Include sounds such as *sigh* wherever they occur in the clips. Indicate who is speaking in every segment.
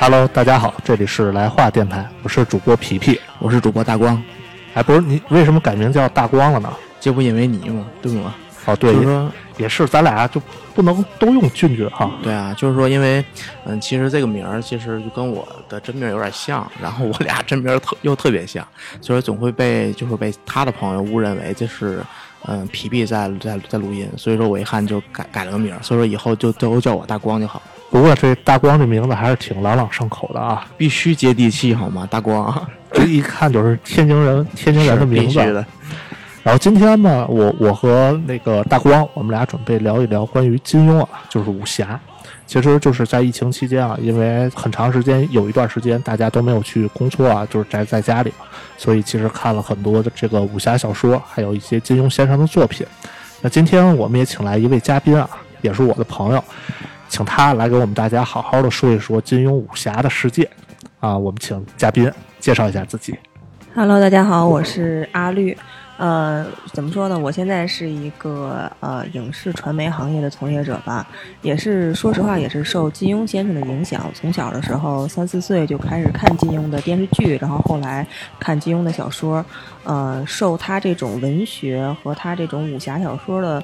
Speaker 1: Hello，大家好，这里是来话电台，我是主播皮皮，
Speaker 2: 我是主播大光。
Speaker 1: 哎，不是你为什么改名叫大光了呢？
Speaker 2: 这不因为你吗？对吗？
Speaker 1: 哦，对，
Speaker 2: 就是说，
Speaker 1: 也是，咱俩就不能都用俊俊哈。
Speaker 2: 对啊，就是说，因为嗯，其实这个名儿其实就跟我的真名有点像，*laughs* 然后我俩真名特又特别像，所以总会被就是被他的朋友误认为这是嗯皮皮在在在录音，所以说我一看就改改了个名儿，所以说以后就都叫我大光就好。
Speaker 1: 不过这大光这名字还是挺朗朗上口的啊，
Speaker 2: 必须接地气好吗？大光，*laughs*
Speaker 1: 这一看就是天津人，天津人的名字。然后今天呢，我我和那个大光，我们俩准备聊一聊关于金庸啊，就是武侠。其实就是在疫情期间啊，因为很长时间有一段时间大家都没有去工作啊，就是宅在家里嘛，所以其实看了很多的这个武侠小说，还有一些金庸先生的作品。那今天我们也请来一位嘉宾啊，也是我的朋友。请他来给我们大家好好的说一说金庸武侠的世界，啊，我们请嘉宾介绍一下自己。
Speaker 3: Hello，大家好，我是阿绿。呃，怎么说呢？我现在是一个呃影视传媒行业的从业者吧，也是说实话，也是受金庸先生的影响。从小的时候三四岁就开始看金庸的电视剧，然后后来看金庸的小说，呃，受他这种文学和他这种武侠小说的。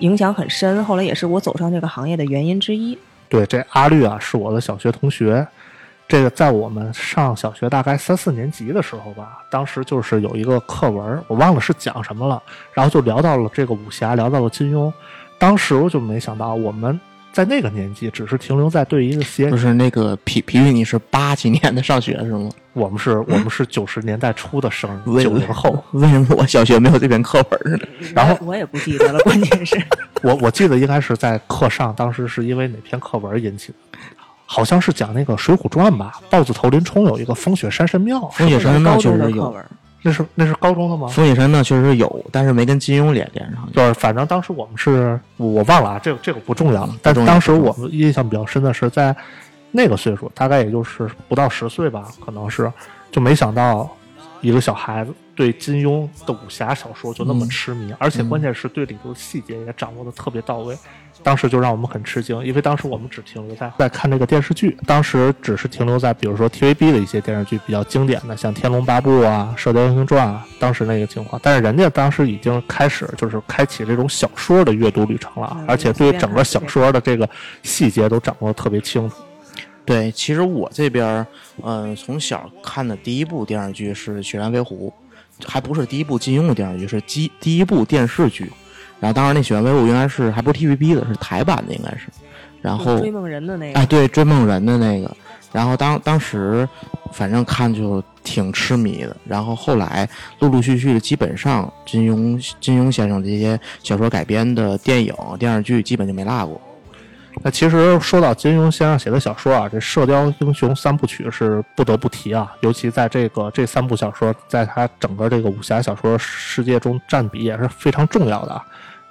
Speaker 3: 影响很深，后来也是我走上这个行业的原因之一。
Speaker 1: 对，这阿绿啊，是我的小学同学。这个在我们上小学大概三四年级的时候吧，当时就是有一个课文，我忘了是讲什么了，然后就聊到了这个武侠，聊到了金庸。当时我就没想到我们。在那个年纪，只是停留在对一个些，
Speaker 2: 就是那个皮皮皮，你是八几年的上学是吗？
Speaker 1: 我们是，我们是九十年代初的生，九零后。
Speaker 2: 为什么我小学没有这篇课本呢？
Speaker 1: 然后
Speaker 3: 我也不记得了，关键是，*laughs*
Speaker 1: 我我记得应该是在课上，当时是因为哪篇课文引起的？好像是讲那个《水浒传》吧？豹子头林冲有一个风雪山神庙，
Speaker 2: 风雪山神庙确实有。
Speaker 1: 那是那是高中的吗？
Speaker 2: 风雪山呢，确实有，但是没跟金庸连连上。
Speaker 1: 就是反正当时我们是，我忘了啊，这个这个不重要了。但当时我们印象比较深的是，在那个岁数，大概也就是不到十岁吧，可能是，就没想到一个小孩子。对金庸的武侠小说就那么痴迷，而且关键是对里头的细节也掌握的特别到位，当时就让我们很吃惊，因为当时我们只停留在在看这个电视剧，当时只是停留在比如说 TVB 的一些电视剧比较经典的，像《天龙八部》啊，《射雕英雄传》啊，当时那个情况，但是人家当时已经开始就是开启这种小说的阅读旅程了，而且对整个小说的这个细节都掌握的特别清楚。
Speaker 2: 对，其实我这边，嗯，从小看的第一部电视剧是《雪山飞狐》。还不是第一部金庸的电视剧，是第第一部电视剧。然后当时那《雪原威武》应该是还不是 TVB 的，是台版的，应该是。然后
Speaker 3: 追梦人的那个。
Speaker 2: 哎，对，追梦人的那个。然后当当时反正看就挺痴迷的。然后后来陆陆续续的，基本上金庸金庸先生这些小说改编的电影电视剧，基本就没落过。
Speaker 1: 那其实说到金庸先生写的小说啊，这《射雕英雄三部曲》是不得不提啊，尤其在这个这三部小说，在他整个这个武侠小说世界中占比也是非常重要的。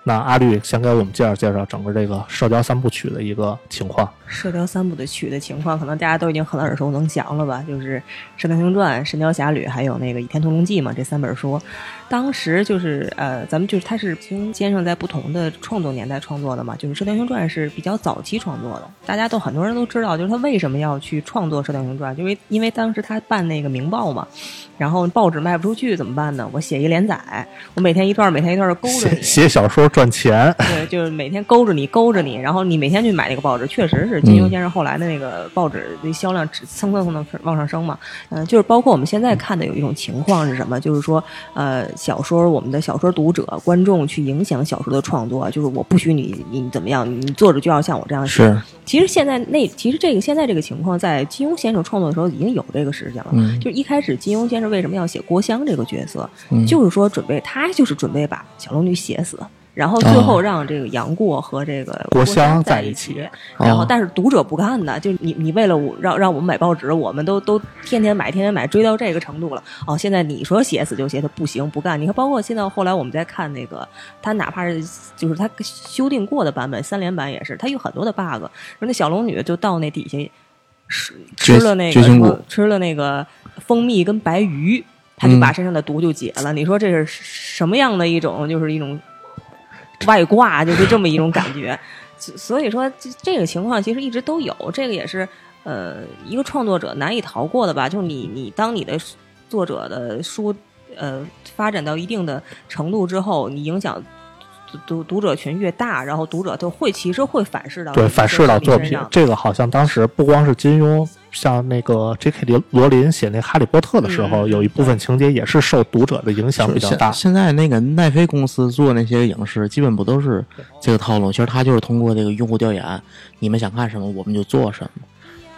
Speaker 1: 那阿绿先给我们介绍介绍整个这个《射雕三部曲》的一个情况。
Speaker 3: 《射雕三部的曲》的情况，可能大家都已经很耳熟能详了吧？就是《射雕英雄传》《神雕侠侣》还有那个《倚天屠龙记》嘛，这三本书。当时就是呃，咱们就是他是金庸先生在不同的创作年代创作的嘛，就是《射雕英雄传》是比较早期创作的，大家都很多人都知道，就是他为什么要去创作《射雕英雄传》，因为因为当时他办那个《明报》嘛，然后报纸卖不出去怎么办呢？我写一连载，我每天一段，每天一段的勾着
Speaker 1: 写写小说赚钱，
Speaker 3: 对，就是每天勾着你，勾着你，然后你每天去买那个报纸，确实是金庸先生后来的那个报纸的销量蹭蹭蹭的往上升嘛，嗯，就是包括我们现在看的有一种情况是什么，就是说呃。小说，我们的小说读者、观众去影响小说的创作，就是我不许你，你怎么样？你作者就要像我这样写。
Speaker 2: 是，
Speaker 3: 其实现在那，其实这个现在这个情况，在金庸先生创作的时候已经有这个事情了。嗯，就一开始金庸先生为什么要写郭襄这个角色，就是说准备他就是准备把小龙女写死。然后最后让这个杨过和这个
Speaker 1: 郭
Speaker 3: 襄
Speaker 1: 在
Speaker 3: 一起，然后但是读者不干的，就你你为了我让让我们买报纸，我们都都天天买天天买，追到这个程度了。哦，现在你说写死就写，他不行不干。你看，包括现在后来我们在看那个，他哪怕是就是他修订过的版本，三连版也是，他有很多的 bug。说那小龙女就到那底下吃吃了那个吃了那个蜂蜜跟白鱼，他就把身上的毒就解了。你说这是什么样的一种，就是一种。外挂就是这么一种感觉，*laughs* 所以说这这个情况其实一直都有，这个也是呃，一个创作者难以逃过的吧，就是你你当你的作者的书呃发展到一定的程度之后，你影响。读读者群越大，然后读者就会其实会反噬到
Speaker 1: 对反噬到作品。这个好像当时不光是金庸，像那个 J.K. 罗琳写那《哈利波特》的时候，有一部分情节也是受读者的影响比较大。
Speaker 2: 现在那个奈飞公司做那些影视，基本不都是这个套路？其实他就是通过这个用户调研，你们想看什么，我们就做什么。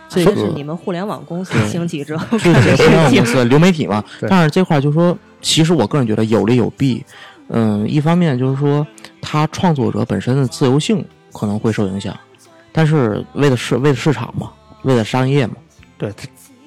Speaker 3: 这个是你们互联网公司兴起之后，
Speaker 2: 是互联网公司流媒体嘛？但是这块就说，其实我个人觉得有利有弊。*laughs* 嗯，一方面就是说，他创作者本身的自由性可能会受影响，但是为了市为了市场嘛，为了商业嘛，
Speaker 1: 对，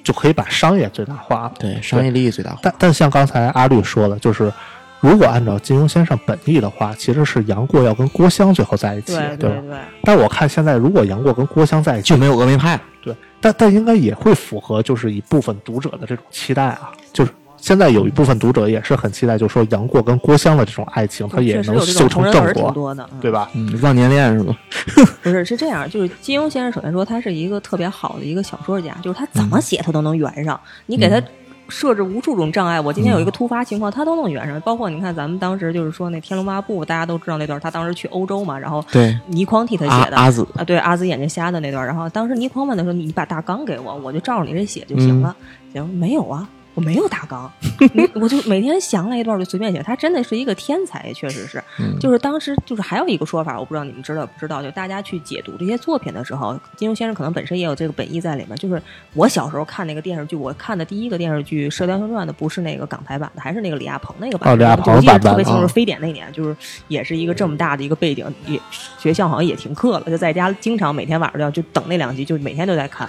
Speaker 1: 就可以把商业最大化了。
Speaker 2: 对，商业利益最大化。
Speaker 1: 但但像刚才阿绿说的，就是如果按照金庸先生本意的话，其实是杨过要跟郭襄最后在一起，
Speaker 3: 对
Speaker 1: 对
Speaker 3: 对。
Speaker 1: 但我看现在，如果杨过跟郭襄在一起，
Speaker 2: 就没有峨眉派。
Speaker 1: 对，但但应该也会符合就是一部分读者的这种期待啊，就是。现在有一部分读者也是很期待，就说杨过跟郭襄的这种爱情，他也能修成正果，对吧？
Speaker 2: 嗯，忘年恋是吗？*laughs* *laughs*
Speaker 3: 不是，是这样，就是金庸先生首先说他是一个特别好的一个小说家，就是他怎么写他都能圆上。你给他设置无数种障碍，我今天有一个突发情况，他都能圆上。包括你看咱们当时就是说那《天龙八部》，大家都知道那段，他当时去欧洲嘛，然后
Speaker 2: 对
Speaker 3: 倪匡替他写的
Speaker 2: 阿紫
Speaker 3: 啊，对阿紫眼睛瞎的那段，然后当时倪匡问他说：“你把大纲给我，我就照着你这写就行了。”行，没有啊。我没有大纲，*laughs* 我就每天想了一段就随便写。他真的是一个天才，确实是。就是当时就是还有一个说法，我不知道你们知道不知道？就大家去解读这些作品的时候，金庸先生可能本身也有这个本意在里面。就是我小时候看那个电视剧，我看的第一个电视剧《射雕英雄传》的不是那个港台版的，还是那个李亚鹏那个版。
Speaker 1: 哦，李亚鹏
Speaker 3: 版的。特别清楚，非典那年就是也是一个这么大的一个背景，也学校好像也停课了，就在家经常每天晚上要就等那两集，就每天都在看。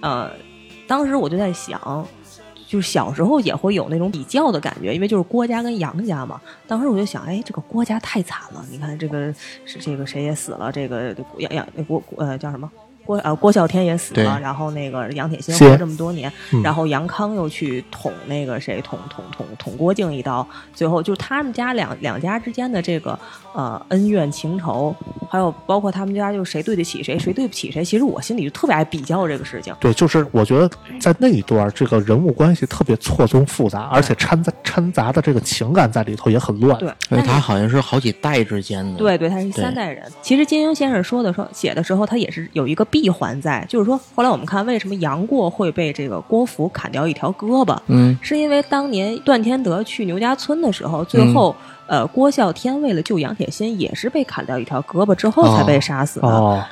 Speaker 3: 呃，当时我就在想。就是小时候也会有那种比较的感觉，因为就是郭家跟杨家嘛。当时我就想，哎，这个郭家太惨了，你看这个是这个谁也死了，这个杨杨郭呃叫什么？郭呃郭啸天也死了，然后那个杨铁心活了这么多年，然后杨康又去捅那个谁捅捅捅捅郭靖一刀，最后就他们家两两家之间的这个呃恩怨情仇，还有包括他们家就谁对得起谁，谁对不起谁，其实我心里就特别爱比较这个事情。
Speaker 1: 对，就是我觉得在那一段这个人物关系特别错综复杂，而且掺杂掺杂的这个情感在里头也很乱。
Speaker 3: 对，
Speaker 2: 因为他好像是好几代之间的。
Speaker 3: 对对，他是三代人。其实金庸先生说的说写的时候，他也是有一个。闭环在，就是说，后来我们看为什么杨过会被这个郭芙砍掉一条胳膊，
Speaker 2: 嗯，
Speaker 3: 是因为当年段天德去牛家村的时候，最后，呃，郭啸天为了救杨铁心，也是被砍掉一条胳膊之后才被杀死的。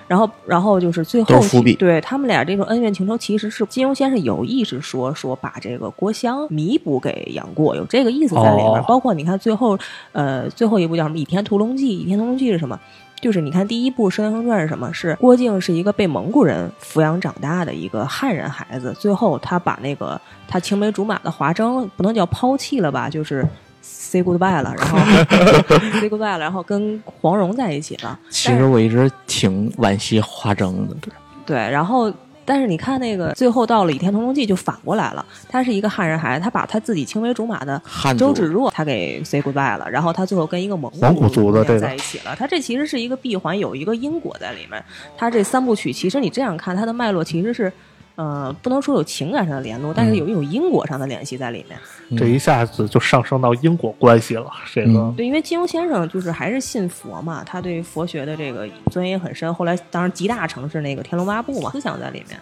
Speaker 3: 然后，然后就是最后，对他们俩这种恩怨情仇，其实是金庸先生有意识说说把这个郭襄弥补给杨过，有这个意思在里面。包括你看最后，呃，最后一部叫什么《倚天屠龙记》，《倚天屠龙记》是什么？就是你看，第一部《射雕英雄传》是什么？是郭靖是一个被蒙古人抚养长大的一个汉人孩子，最后他把那个他青梅竹马的华筝不能叫抛弃了吧，就是 say goodbye 了，然后 *laughs* say goodbye 了，然后跟黄蓉在一起了。
Speaker 2: 其实我一直挺惋惜华筝的，对
Speaker 3: 对，然后。但是你看那个最后到了《倚天屠龙记》就反过来了，他是一个汉人孩子，他把他自己青梅竹马的周芷若他给 say goodbye 了，然后他最后跟一个蒙古
Speaker 1: 族的
Speaker 3: 在一起了。他这其实是一个闭环，有一个因果在里面。他这三部曲其实你这样看，它的脉络其实是。呃，不能说有情感上的联络，但是有一种因果上的联系在里面。
Speaker 1: 这一下子就上升到因果关系了，这个
Speaker 3: 对，因为金庸先生就是还是信佛嘛，他对佛学的这个钻研很深。后来当然集大成是那个《天龙八部》嘛，思想在里面。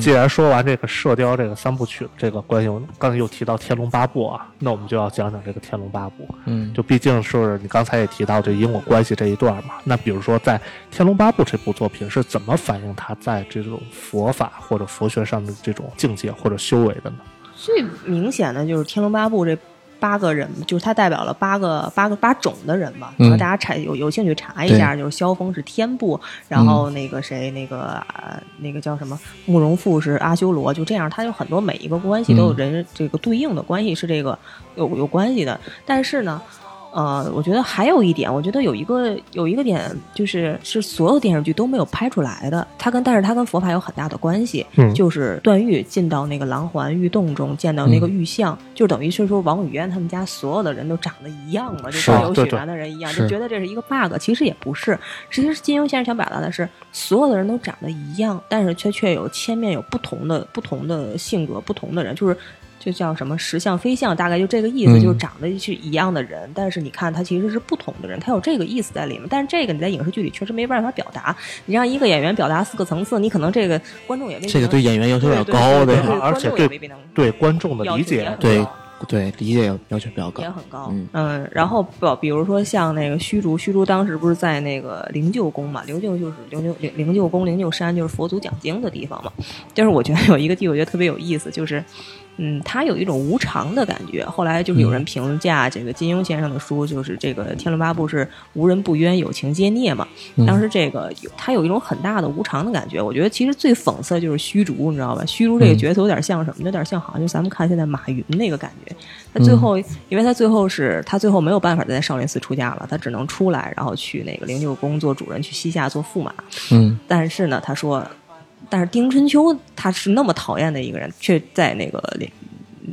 Speaker 1: 既然说完这个射雕这个三部曲这个关系，刚才又提到天龙八部啊，那我们就要讲讲这个天龙八部。
Speaker 2: 嗯，
Speaker 1: 就毕竟是你刚才也提到这因果关系这一段嘛。那比如说在天龙八部这部作品是怎么反映他在这种佛法或者佛学上的这种境界或者修为的呢？
Speaker 3: 最明显的就是天龙八部这。八个人，就是他代表了八个八个八种的人嘛。然后大家查有有兴趣查一下，就是萧峰是天部，然后那个谁那个那个叫什么慕容复是阿修罗，就这样，他有很多每一个关系都有人这个对应的关系是这个有有关系的。但是呢，呃，我觉得还有一点，我觉得有一个有一个点，就是是所有电视剧都没有拍出来的。他跟但是他跟佛法有很大的关系，
Speaker 1: 嗯
Speaker 3: 就是段誉进到那个狼环玉洞中，见到那
Speaker 1: 嗯
Speaker 3: 个玉像，就等于是说王语嫣他们家所有的人都长得一样嘛，就是
Speaker 1: 啊
Speaker 3: 有血缘的人一样，
Speaker 2: 是
Speaker 3: 就觉得这是一个 bug。其实也不是，其实金庸先生想表达的是，所有的人都长得一样，但是却却有千面有不同的不同的性格，不同的人，就是。就叫什么实相非相，大概就这个意思，
Speaker 2: 嗯
Speaker 3: 就是长得是一样的人，但是你看他其实是不同的人，他有这个意思在里面。但是这个你在影视剧里确实没办法表达，你让一个演员表达四个层次，你可能这个观众也未必
Speaker 2: 这个对演员要求
Speaker 3: 对对
Speaker 2: 比较高的
Speaker 3: 对
Speaker 1: 而且对
Speaker 3: 观众
Speaker 1: 的理解
Speaker 2: 对对，理解要要求比较高
Speaker 3: 也。很高，
Speaker 2: 嗯
Speaker 3: 然后比，比如说像那个虚竹，虚竹当时不是在那个灵鹫宫嘛？灵鹫就是灵鹫灵灵鹫宫、灵鹫山，就是佛祖讲经的地方嘛。就是我觉得有一个地，我觉得特别有意思，就是。嗯，他有一种无常的感觉。后来就是有人评价这个金庸先生的书，就是这个《天龙八部》是无人不冤，有情皆孽嘛。当时这个有它有一种很大的无常的感觉。我觉得其实最讽刺的就是虚竹，你知道吧？虚竹这个角色有点像什么？有点像好像就咱们看现在马云那个感觉。他最后，因为他最后是他最后没有办法再在少林寺出家了，他只能出来，然后去那个灵鹫宫做主人，去西夏做驸马。
Speaker 2: 嗯
Speaker 3: 但是呢，他说，但是丁春秋他是那么讨厌的一个人，却在那个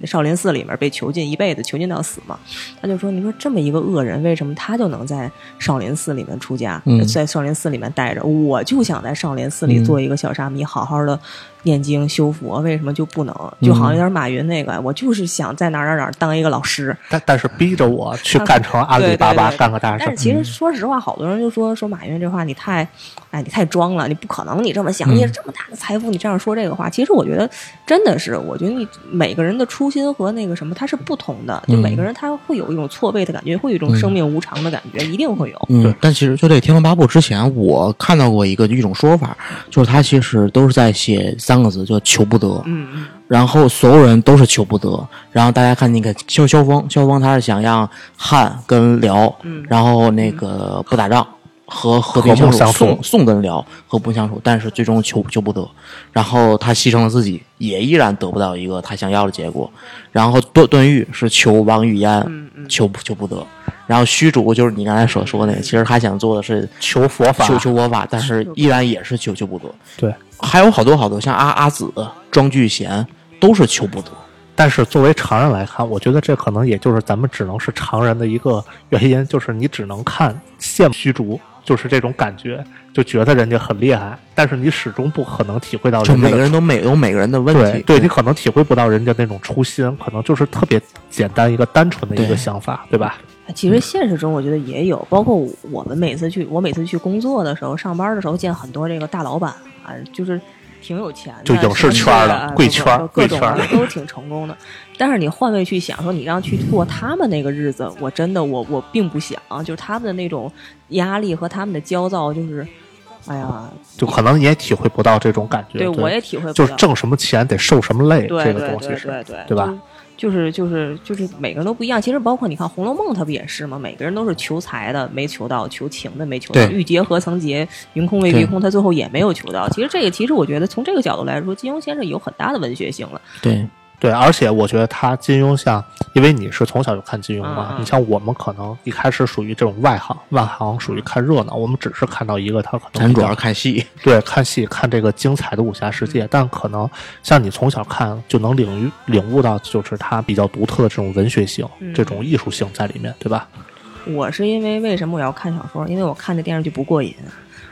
Speaker 3: 少林寺里面被囚禁一辈子，囚禁到死嘛。他就说：“你说这么一个恶人，为什么他就能在少林寺里面出家，
Speaker 2: 嗯
Speaker 3: 在少林寺里面待着？我就想在少林寺里做一个小沙弥，好好的念经修佛，为什么就不能？就好像有点马云那个，我就是想在哪儿哪儿哪儿当一个老师。”
Speaker 1: 但但是逼着我去干成阿里巴巴，干个大事
Speaker 3: 但是。其实说实话，好多人就说说马云这话你太，哎，你太装了，你不可能你这么想，
Speaker 2: 嗯
Speaker 3: 你这么大的财富，你这样说这个话，其实我觉得真的是，我觉得你每个人的初心和那个什么，它是不同的，就
Speaker 2: 嗯
Speaker 3: 每个人他会有一种错位的感觉，会有一种生命无常的感觉，一定会有。
Speaker 2: 嗯，但其实就这《天龙八部》之前，我看到过一个一种说法，就是他其实都是在写三个字，叫求不得。
Speaker 3: 嗯嗯
Speaker 2: 然后所有人都是求不得。然后大家看那个萧萧峰，萧峰他是想让汉跟辽，
Speaker 3: 嗯
Speaker 2: 然后那个不打仗。和和平
Speaker 1: 和睦
Speaker 2: 相处，
Speaker 1: 相处
Speaker 2: 宋宋跟辽和睦相处，但是最终求求不得，然后他牺牲了自己，也依然得不到一个他想要的结果。然后段段誉是求王语嫣，
Speaker 3: 嗯嗯
Speaker 2: 求求不得。然后虚竹就是你刚才所说的那个，其实他想做的是
Speaker 1: 求佛法，
Speaker 2: 求求佛法，但是依然也是求求不得。
Speaker 1: 对，
Speaker 2: 还有好多好多，像阿阿紫、庄聚贤都是求不得。
Speaker 1: 但是作为常人来看，我觉得这可能也就是咱们只能是常人的一个原因，就是你只能看羡慕虚竹，就是这种感觉，就觉得人家很厉害，但是你始终不可能体会到
Speaker 2: 就每
Speaker 1: 人家的
Speaker 2: 个人都每有每个人的问题，
Speaker 1: 对对，你可能体会不到人家那种初心，可能就是特别简单一个单纯的一个想法，对吧？
Speaker 3: 其实现实中我觉得也有，包括我们每次去，我每次去工作的时候、上班的时候，见很多这个大老板啊，就是挺有钱的，
Speaker 1: 就影视圈的
Speaker 3: 啊
Speaker 1: 贵圈
Speaker 3: 各
Speaker 1: 贵圈儿
Speaker 3: 种的都挺成功的。但是你换位去想，说你让去过他们那个日子，我真的我我并不想，就是他们的那种压力和他们的焦躁，就是，哎呀，
Speaker 1: 就可能你也体会不到这种感觉。
Speaker 3: 对我也体会不到，
Speaker 1: 就是挣什么钱得受什么累，这个东西是，
Speaker 3: 对对
Speaker 1: 对吧？
Speaker 3: 就是就是就是每个人都不一样。其实包括你看《红楼梦》，它不也是吗？每个人都是求财的没求到，求情的没求到，
Speaker 2: 对
Speaker 3: 欲结何曾结，云空未必空，他最后也没有求到。其实这个，其实我觉得从这个角度来说，金庸先生有很大的文学性了。
Speaker 2: 对
Speaker 1: 对，而且我觉得他金庸像，因为你是从小就看金庸嘛，
Speaker 3: 嗯嗯
Speaker 1: 你像我们可能一开始属于这种外行，外行属于看热闹，我们只是看到一个他可能
Speaker 2: 咱主要是看戏，
Speaker 1: 对看戏看这个精彩的武侠世界，但可能像你从小看就能领域领悟到，就是他比较独特的这种文学性、
Speaker 3: 嗯
Speaker 1: 这种艺术性在里面，对吧？
Speaker 3: 我是因为为什么我要看小说？因为我看这电视剧不过瘾。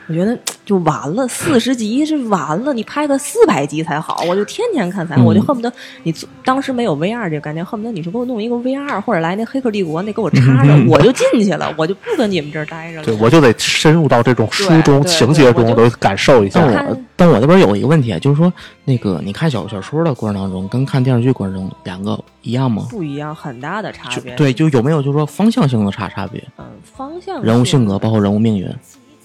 Speaker 3: 我觉得就完了，*laughs* 四十集是完了，你拍个四百集才好。我就天天看才好，
Speaker 2: 嗯
Speaker 3: 我就恨不得你当时没有 VR 这个概念，恨不得你就给我弄一个 VR，或者来那《黑客帝国》那给我插上，我就进去了，我就不跟你们这儿待着了。
Speaker 1: 对，我就得深入到这种书中情节中，
Speaker 3: 对我就
Speaker 1: 都感受一下
Speaker 2: 但。我但我那边有一个问题啊，就是说那个你看小小说的过程当中，跟看电视剧过程中两个一样吗？
Speaker 3: 不一样，很大的差别。
Speaker 2: 对，就有没有就是说方向性的差差别？
Speaker 3: 嗯，方向
Speaker 2: 人物性格包括人物命运，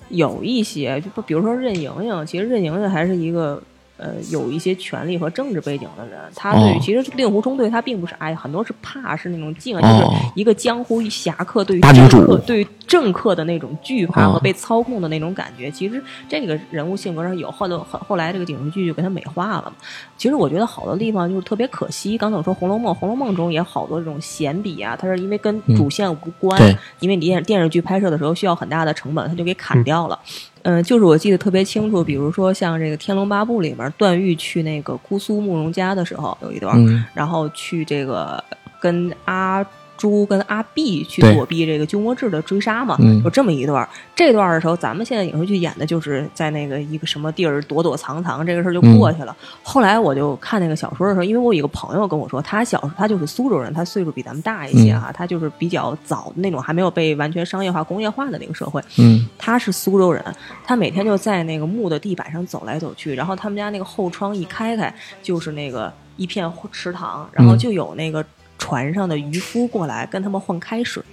Speaker 3: 有一些，就比如说任盈盈，其实任盈盈还是一个呃有一些权力和政治背景的人，他对于
Speaker 2: 哦
Speaker 3: 其实令狐冲对他并不是爱，很多是怕，是那种敬爱，就是
Speaker 2: 哦
Speaker 3: 一个江湖侠客对于政客对于政客的那种惧怕
Speaker 2: 哦
Speaker 3: 和被操控的那种感觉。其实这个人物性格上有，后头后后来这个影视剧就给他美化了嘛。其实我觉得好多地方就是特别可惜，刚才我说《红楼梦》，《红楼梦》中也好多这种闲笔啊，它是因为跟主线无关，
Speaker 2: 对
Speaker 3: 因为你电电视剧拍摄的时候需要很大的成本，它就给砍掉了。嗯、就是我记得特别清楚，比如说像这个《天龙八部》里面，段誉去那个姑苏慕容家的时候有一段，
Speaker 2: 嗯。
Speaker 3: 然后去这个跟阿朱跟阿碧去躲避这个鸠摩智的追杀嘛，
Speaker 2: 嗯
Speaker 3: 有这么一段。这段的时候，咱们现在影视剧演的就是在那个一个什么地儿躲躲藏藏，这个事儿就过去了。后来我就看那个小说的时候，因为我有一个朋友跟我说，他小时他就是苏州人，他岁数比咱们大一些哈，他就是比较早那种还没有被完全商业化、工业化的那个社会。
Speaker 2: 嗯
Speaker 3: 他是苏州人，他每天就在那个木的地板上走来走去，然后他们家那个后窗一开开，就是那个一片池塘，然后就有那个。船上的渔夫过来跟他们换开水，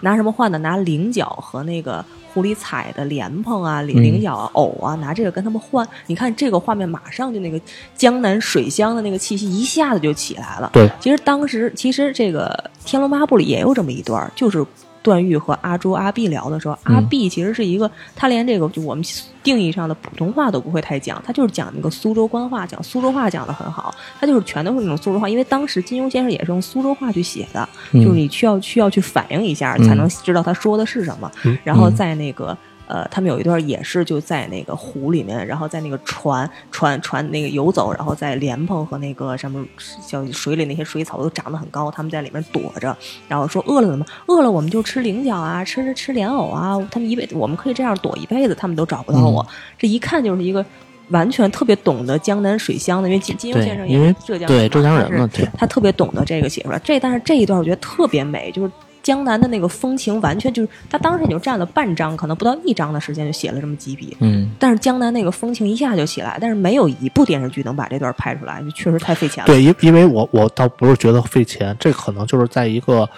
Speaker 3: 拿什么换的？拿菱角和那个湖里采的莲蓬啊、菱菱角啊、藕啊，拿这个跟他们换。你看这个画面，马上就那个江南水乡的那个气息一下子就起来了。
Speaker 1: 对，
Speaker 3: 其实当时其实这个《天龙八部》里也有这么一段，就是段誉和阿朱、阿碧聊的时候，
Speaker 2: 嗯。
Speaker 3: 阿碧其实是一个他连这个就我们定义上的普通话都不会太讲，他就是讲那个苏州官话，讲苏州话讲的很好，他就是全都是那种苏州话，因为当时金庸先生也是用苏州话去写的，
Speaker 2: 嗯。
Speaker 3: 就是你需要需要去反应一下，
Speaker 2: 嗯。
Speaker 3: 才能知道他说的是什么，
Speaker 1: 嗯。
Speaker 3: 然后在那个。呃，他们有一段也是就在那个湖里面，然后在那个船船船那个游走，然后在莲蓬和那个什么叫水里那些水草都长得很高，他们在里面躲着，然后说饿了怎么饿了我们就吃菱角啊，吃吃莲藕啊，他们一辈子我们可以这样躲一辈子，他们都找不到我。这一看就是一个完全特别懂得江南水乡的，因为金金庸先生也
Speaker 2: 因为
Speaker 3: 是浙江人
Speaker 2: 对浙江人嘛，对，
Speaker 3: 他特别懂得这个写出来。这但是这一段我觉得特别美，就是江南的那个风情，完全就是他当时也就占了半张，可能不到一张的时间就写了这么几笔。
Speaker 2: 嗯
Speaker 3: 但是江南那个风情一下就起来，但是没有一部电视剧能把这段拍出来，就确实太费钱了。
Speaker 1: 对，因因为我我倒不是觉得费钱，这可能就是在一个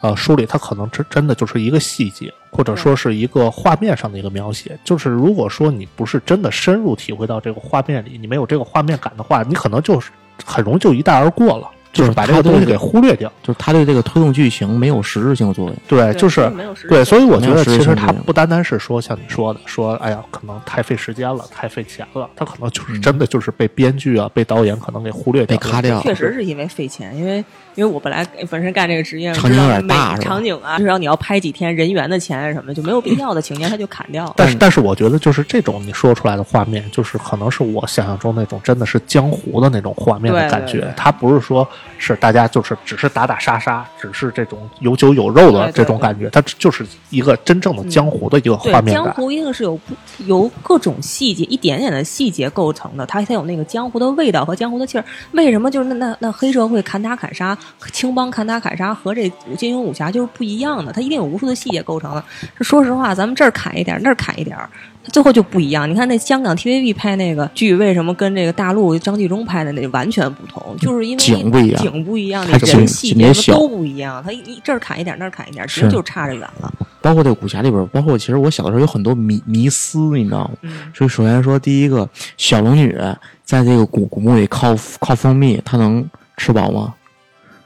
Speaker 1: 呃书里，它可能真真的就是一个细节，或者说是一个画面上的一个描写。就是如果说你不是真的深入体会到这个画面里，你没有这个画面感的话，你可能就是很容易就一带而过了，就是把这个东西给忽略掉。
Speaker 2: 就是他对这个推动剧情没有实质性作用。
Speaker 1: 对，就是对，所以我觉得其实
Speaker 2: 实质性作用
Speaker 1: 它不单单是说像你说的，说哎呀，可能太费时间了，太费钱了，他可能就是真的就是被编剧啊、被导演可能给忽略掉了，
Speaker 2: 被卡掉
Speaker 3: 确实是因为费钱，因为因为我本来本身干这个职业，
Speaker 2: 场景有点大
Speaker 3: 场景啊，至少你要拍几天人员的钱啊什么的，就没有必要的情节他就砍掉了。
Speaker 1: 但是，但是我觉得就是这种你说出来的画面，就是可能是我想象中那种真的是江湖的那种画面的感觉
Speaker 3: 对对对。
Speaker 1: 它不是说是大家就是只是打打杀杀，只是这种有酒有肉的这种感觉，它就是一个真正的江湖的一个画面感。
Speaker 3: 江湖一定是有由各种细节、一点点的细节构成的，它才有那个江湖的味道和江湖的气儿。为什么就是那那那黑社会砍打砍杀、青帮砍打砍杀和这金庸武侠就是不一样的？它一定有无数的细节构成的。说实话，咱们这儿砍一点，那儿砍一点儿。它最后就不一样。你看那香港 TVB 拍那个剧，为什么跟这个大陆张纪中拍的那完全不同？就是因为
Speaker 2: 景不一样
Speaker 3: 景不一样，那人细节都不一样。他一一这儿砍一点，那儿砍一点，其实就差着远了。
Speaker 2: 包括这个武侠里边，包括其实我小的时候有很多迷迷思，你知道吗？
Speaker 3: 嗯。
Speaker 2: 所以首先说，第一个小龙女在这个古古墓里靠靠蜂蜜，她能吃饱吗？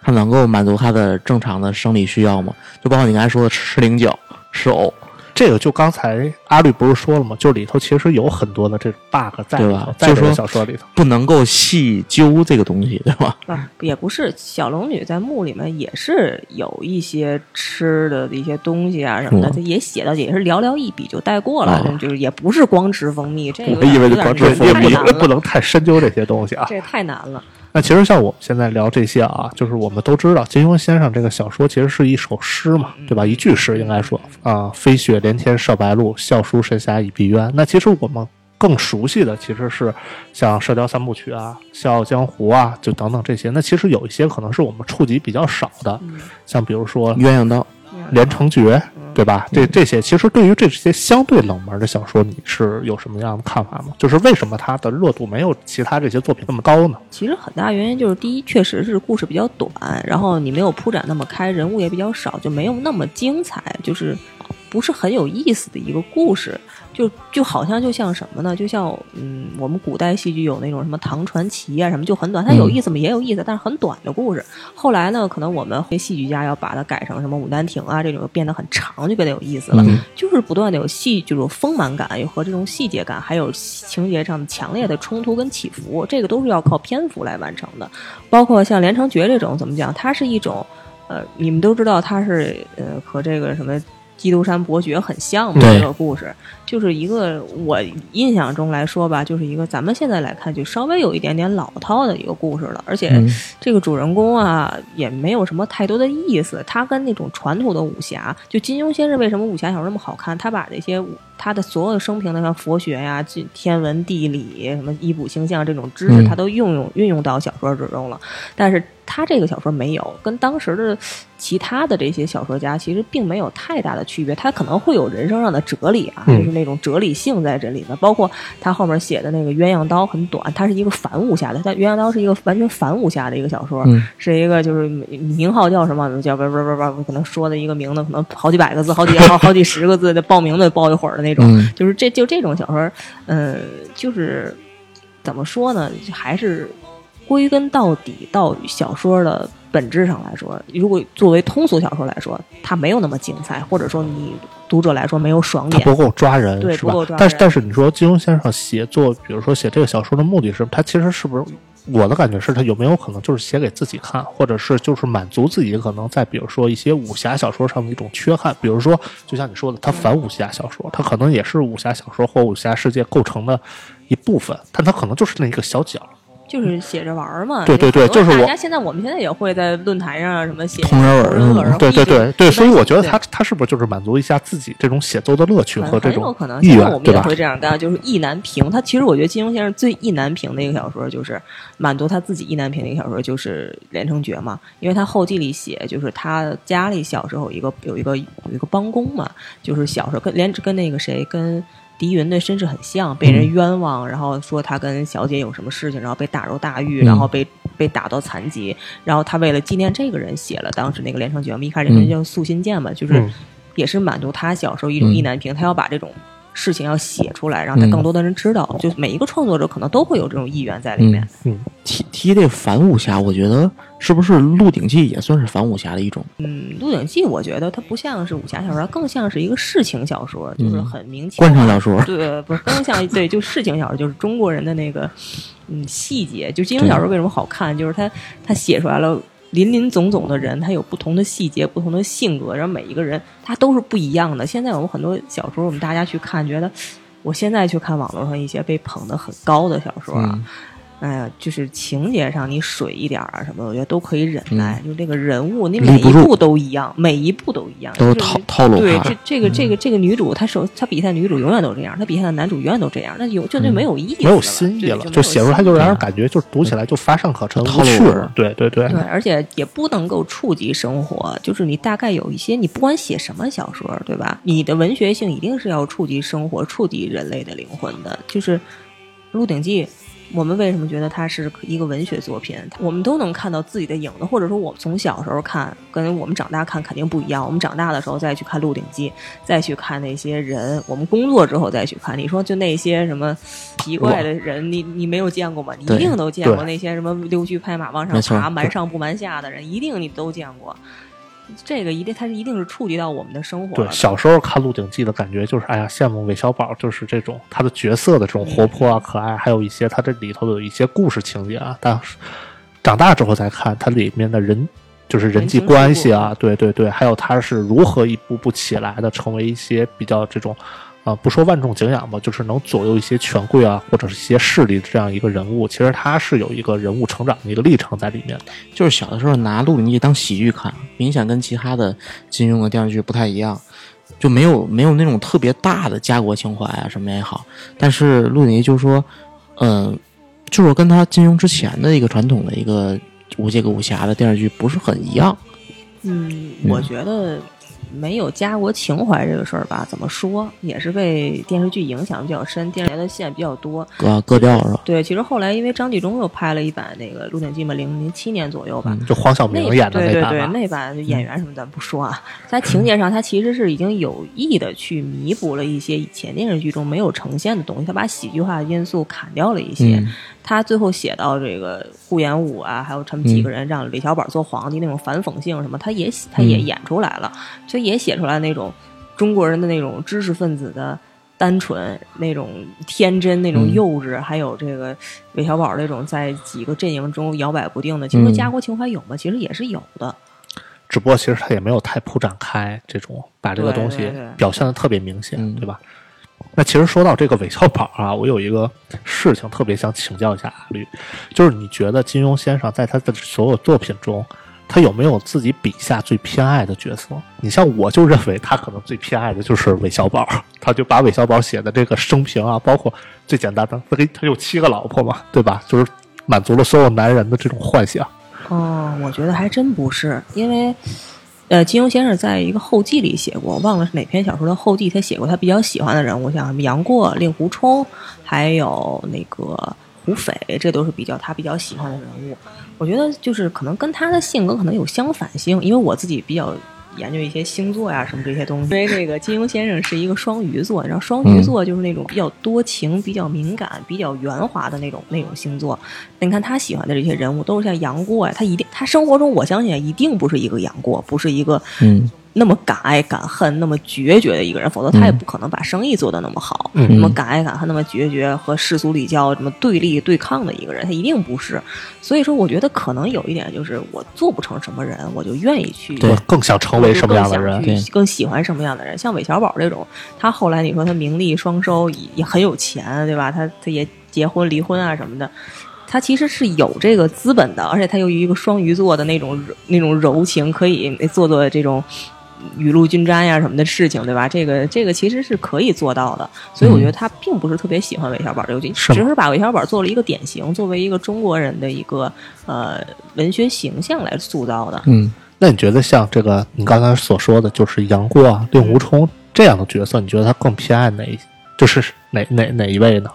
Speaker 2: 她能够满足她的正常的生理需要吗？就包括你刚才说的吃菱角、吃藕，
Speaker 1: 这个就刚才阿绿不是说了吗？就里头其实有很多的这种 bug 在里
Speaker 2: 对吧
Speaker 1: 头，在这个
Speaker 2: 就说
Speaker 1: 小说里头。
Speaker 2: 不能够细究这个东西，*laughs* 对吧？
Speaker 3: 啊，也不是，小龙女在墓里面也是有一些吃的一些东西啊什么的，
Speaker 2: 嗯
Speaker 3: 也写到，也是寥寥一笔就带过了，
Speaker 2: 啊
Speaker 3: 就是也不是光吃蜂蜜，这个
Speaker 2: 我以为是光吃蜂蜜
Speaker 1: 也
Speaker 3: 太难了，
Speaker 1: 不不能太深究这些东西啊。
Speaker 3: 这太难了。
Speaker 1: 那其实像我们现在聊这些啊，就是我们都知道金庸先生这个小说其实是一首诗嘛，对吧？一句诗应该说啊，“飞雪连天射白鹿，笑书神侠倚碧鸳”。那其实我们更熟悉的其实是像《射雕三部曲》啊，《笑傲江湖》啊，就等等这些。那其实有一些可能是我们触及比较少的，像比如说《
Speaker 2: 鸳鸯刀，
Speaker 1: 连城诀》，对吧？这这些其实对于这些相对冷门的小说，你是有什么样的看法吗？就是为什么它的热度没有其他这些作品那么高呢？
Speaker 3: 其实很大原因就是，第一，确实是故事比较短，然后你没有铺展那么开，人物也比较少，就没有那么精彩。就是不是很有意思的一个故事。就就好像就像什么呢？就像嗯，我们古代戏剧有那种什么唐传奇啊什么，就很短，它有意思吗？也有意思，但是很短的故事。后来呢，可能我们戏剧家要把它改成什么《牡丹亭》啊这种，变得很长，就变得有意思了。就是不断的有戏，这种丰满感，有和这种细节感，还有情节上的强烈的冲突跟起伏，这个都是要靠篇幅来完成的。包括像《连城诀》这种，怎么讲？它是一种呃，你们都知道，它是呃和这个什么。基督山伯爵很像嘛？这个故事就是一个我印象中来说吧，就是一个咱们现在来看就稍微有一点点老套的一个故事了。而且这个主人公啊也没有什么太多的意思。他跟那种传统的武侠，就金庸先生为什么武侠小说那么好看？他把这些他的所有生平的像佛学呀、天文地理、什么医卜星象这种知识，他都运用运用到小说之中了。但是他这个小说没有，跟当时的。其他的这些小说家其实并没有太大的区别，他可能会有人生上的哲理啊，就是那种哲理性在这里面。包括他后面写的那个《鸳鸯刀》很短，它是一个反武侠的，他《鸳鸯刀》是一个完全反武侠的一个小说，是一个就是名号叫什么叫不不不不，可能说的一个名字可能好几百个字，好几好好几十个字的报名的报一会儿的那种，就是这就这种小说，嗯，就是怎么说呢，还是归根到底到小说的。本质上来说，如果作为通俗小说来说，它没有那么精彩，或者说你读者来说没有爽点，
Speaker 1: 它不够抓人，
Speaker 3: 对，
Speaker 1: 是吧？但是但是你说金庸先生写作，比如说写这个小说的目的是，他其实是不是我的感觉是他有没有可能就是写给自己看，或者是就是满足自己可能在比如说一些武侠小说上的一种缺憾，比如说就像你说的，他反武侠小说，他可能也是武侠小说或武侠世界构成的一部分，但他可能就是那一个小角。
Speaker 3: 就是写着玩嘛，
Speaker 1: 对对对，就是
Speaker 3: 大家现在我们现在也会在论坛上什么写
Speaker 2: 同人文，
Speaker 1: 对对对对，所以我觉得他他是不是就是满足一下自己这种写作的乐趣和这种意愿，
Speaker 3: 我们也会这样干，就是意难平。他其实我觉得金庸先生最意难平的一个小说，就是满足他自己意难平的一个小说，就是《连城诀》嘛。因为他后记里写，就是他家里小时候有一个有一个有一个帮工嘛，就是小时候跟连跟那个谁跟。狄云的身世很像，被人冤枉，然后说他跟小姐有什么事情，然后被打入大狱，然后被被打到残疾，然后他为了纪念这个人，写了当时那个连城诀。我们一开始人叫素心剑嘛，就是也是满足他小时候一种意难平，他要把这种。事情要写出来，让他更多的人知道。就每一个创作者可能都会有这种意愿在里面。
Speaker 2: 提这反武侠，我觉得是不是《鹿鼎记》也算是反武侠的一种？
Speaker 3: 嗯，《鹿鼎记》我觉得它不像是武侠小说，更像是一个世情小说，就是很明确。
Speaker 2: 官场小说。
Speaker 3: 对，不是更像对，就世情小说，就是中国人的那个嗯细节。就金庸小说为什么好看？就是他他写出来了。林林总总的人，他有不同的细节、不同的性格，然后每一个人他都是不一样的。现在我们很多小说，我们大家去看，觉得我现在去看网络上一些被捧得很高的小说啊。哎呀，就是情节上你水一点啊什么，我觉得都可以忍耐。就这个人物，你每一步都一样，每一步都一样，
Speaker 2: 都是套套路。
Speaker 3: 对，这这个这个这个女主，她手她比赛女主永远都这样，她比赛的男主永远都这样，那有就那没有意思，
Speaker 1: 没有新意了，就写出来就让人感觉就是读起来就乏善可陈，无趣。对对对。
Speaker 3: 对，而且也不能够触及生活，就是你大概有一些，你不管写什么小说，对吧？你的文学性一定是要触及生活、触及人类的灵魂的，就是《鹿鼎记》。我们为什么觉得它是一个文学作品？我们都能看到自己的影子，或者说，我们从小时候看，跟我们长大看肯定不一样。我们长大的时候再去看《鹿鼎记》，再去看那些人，我们工作之后再去看，你说就那些什么奇怪的人，你你没有见过吗？你一定都见过那些什么溜须拍马往上爬、瞒上不瞒下的人，一定你都见过。这个一定，它是一定是触及到我们的生活。
Speaker 1: 对，小时候看《鹿鼎记》的感觉就是，哎呀，羡慕韦小宝，就是这种他的角色的这种活泼啊、可爱，还有一些他这里头的一些故事情节啊。但长大之后再看，它里面的人就是人际关系啊，对对对，还有他是如何一步步起来的，成为一些比较这种。啊，不说万众景仰吧，就是能左右一些权贵啊，或者是一些势力这样一个人物，其实他是有一个人物成长的一个历程在里面的。
Speaker 2: 就是小的时候拿《鹿鼎记》当喜剧看，明显跟其他的金庸的电视剧不太一样，就没有没有那种特别大的家国情怀啊什么也好。但是《鹿鼎记》就是说，嗯，就是跟他金庸之前的一个传统的一个无界个武侠的电视剧不是很一样。
Speaker 3: 嗯，我觉得。没有家国情怀这个事儿吧，怎么说也是被电视剧影响比较深，电视台的线比较多。
Speaker 2: 割割掉是吧？
Speaker 3: 对，其实后来因为张纪中又拍了一版那个《鹿鼎记》嘛，零零七年左右吧，
Speaker 1: 就黄晓明
Speaker 3: 那
Speaker 1: 演的
Speaker 3: 对对对，
Speaker 1: 版。
Speaker 3: 那版演员什么咱不说啊，在情节上他其实是已经有意的去弥补了一些以前电视剧中没有呈现的东西，他把喜剧化的因素砍掉了一些。
Speaker 2: 嗯
Speaker 3: 他最后写到这个顾炎武啊，还有他们几个人让韦小宝做皇帝那种反讽性什么，他也写他也演出来了，就也写出来那种中国人的那种知识分子的。单纯那种天真，那种
Speaker 2: 嗯
Speaker 3: 幼稚，还有这个韦小宝那种在几个阵营中摇摆不定的，其实
Speaker 2: 嗯
Speaker 3: 家国情怀有吗？其实也是有的。
Speaker 1: 只不过其实他也没有太铺展开这种，把这个东西表现的特别明显，
Speaker 2: 嗯
Speaker 1: 对吧？那其实说到这个韦小宝啊，我有一个事情特别想请教一下阿绿，就是你觉得金庸先生在他的所有作品中，他有没有自己笔下最偏爱的角色？你像我就认为他可能最偏爱的就是韦小宝，他就把韦小宝写的这个生平啊，包括最简单的，他给他有七个老婆嘛，对吧？就是满足了所有男人的这种幻想。
Speaker 3: 哦，我觉得还真不是，因为，呃，金庸先生在一个后记里写过，忘了是哪篇小说的后记，他写过他比较喜欢的人物，像什么杨过、令狐冲，还有那个胡斐，这都是比较他比较喜欢的人物。我觉得就是可能跟他的性格可能有相反性，因为我自己比较。研究一些星座呀、什么这些东西，因为这个金庸先生是一个双鱼座，你知道双鱼座就是那种比较多情、比较敏感、比较圆滑的那种那种星座。你看他喜欢的这些人物都是像杨过呀，他一定他生活中我相信一定不是一个杨过，不是一个
Speaker 2: 嗯
Speaker 3: 那么敢爱敢恨、那么决绝的一个人，否则他也不可能把生意做得那么好。那么敢爱敢恨、那么决绝和世俗礼教什么对立对抗的一个人，他一定不是。所以说，我觉得可能有一点就是我做不成什么人，我就愿意去
Speaker 2: 对
Speaker 1: 更想成为什么样的人
Speaker 3: 更？更喜欢什么样的人？像韦小宝这种，他后来你说他名利双收，也也很有钱，对吧？他他也结婚离婚啊什么的。他其实是有这个资本的，而且他由于一个双鱼座的那种那种柔情，可以做做这种雨露均沾呀什么的事情，对吧？这个这个其实是可以做到的，所以我觉得他并不是特别喜欢韦小宝这个剧，
Speaker 1: 是
Speaker 3: 只是把韦小宝做了一个典型，作为一个中国人的一个呃文学形象来塑造的。
Speaker 2: 嗯，
Speaker 1: 那你觉得像这个你刚才所说的，就是杨过啊、令狐冲这样的角色，你觉得他更偏爱哪一？就是哪哪哪一位呢？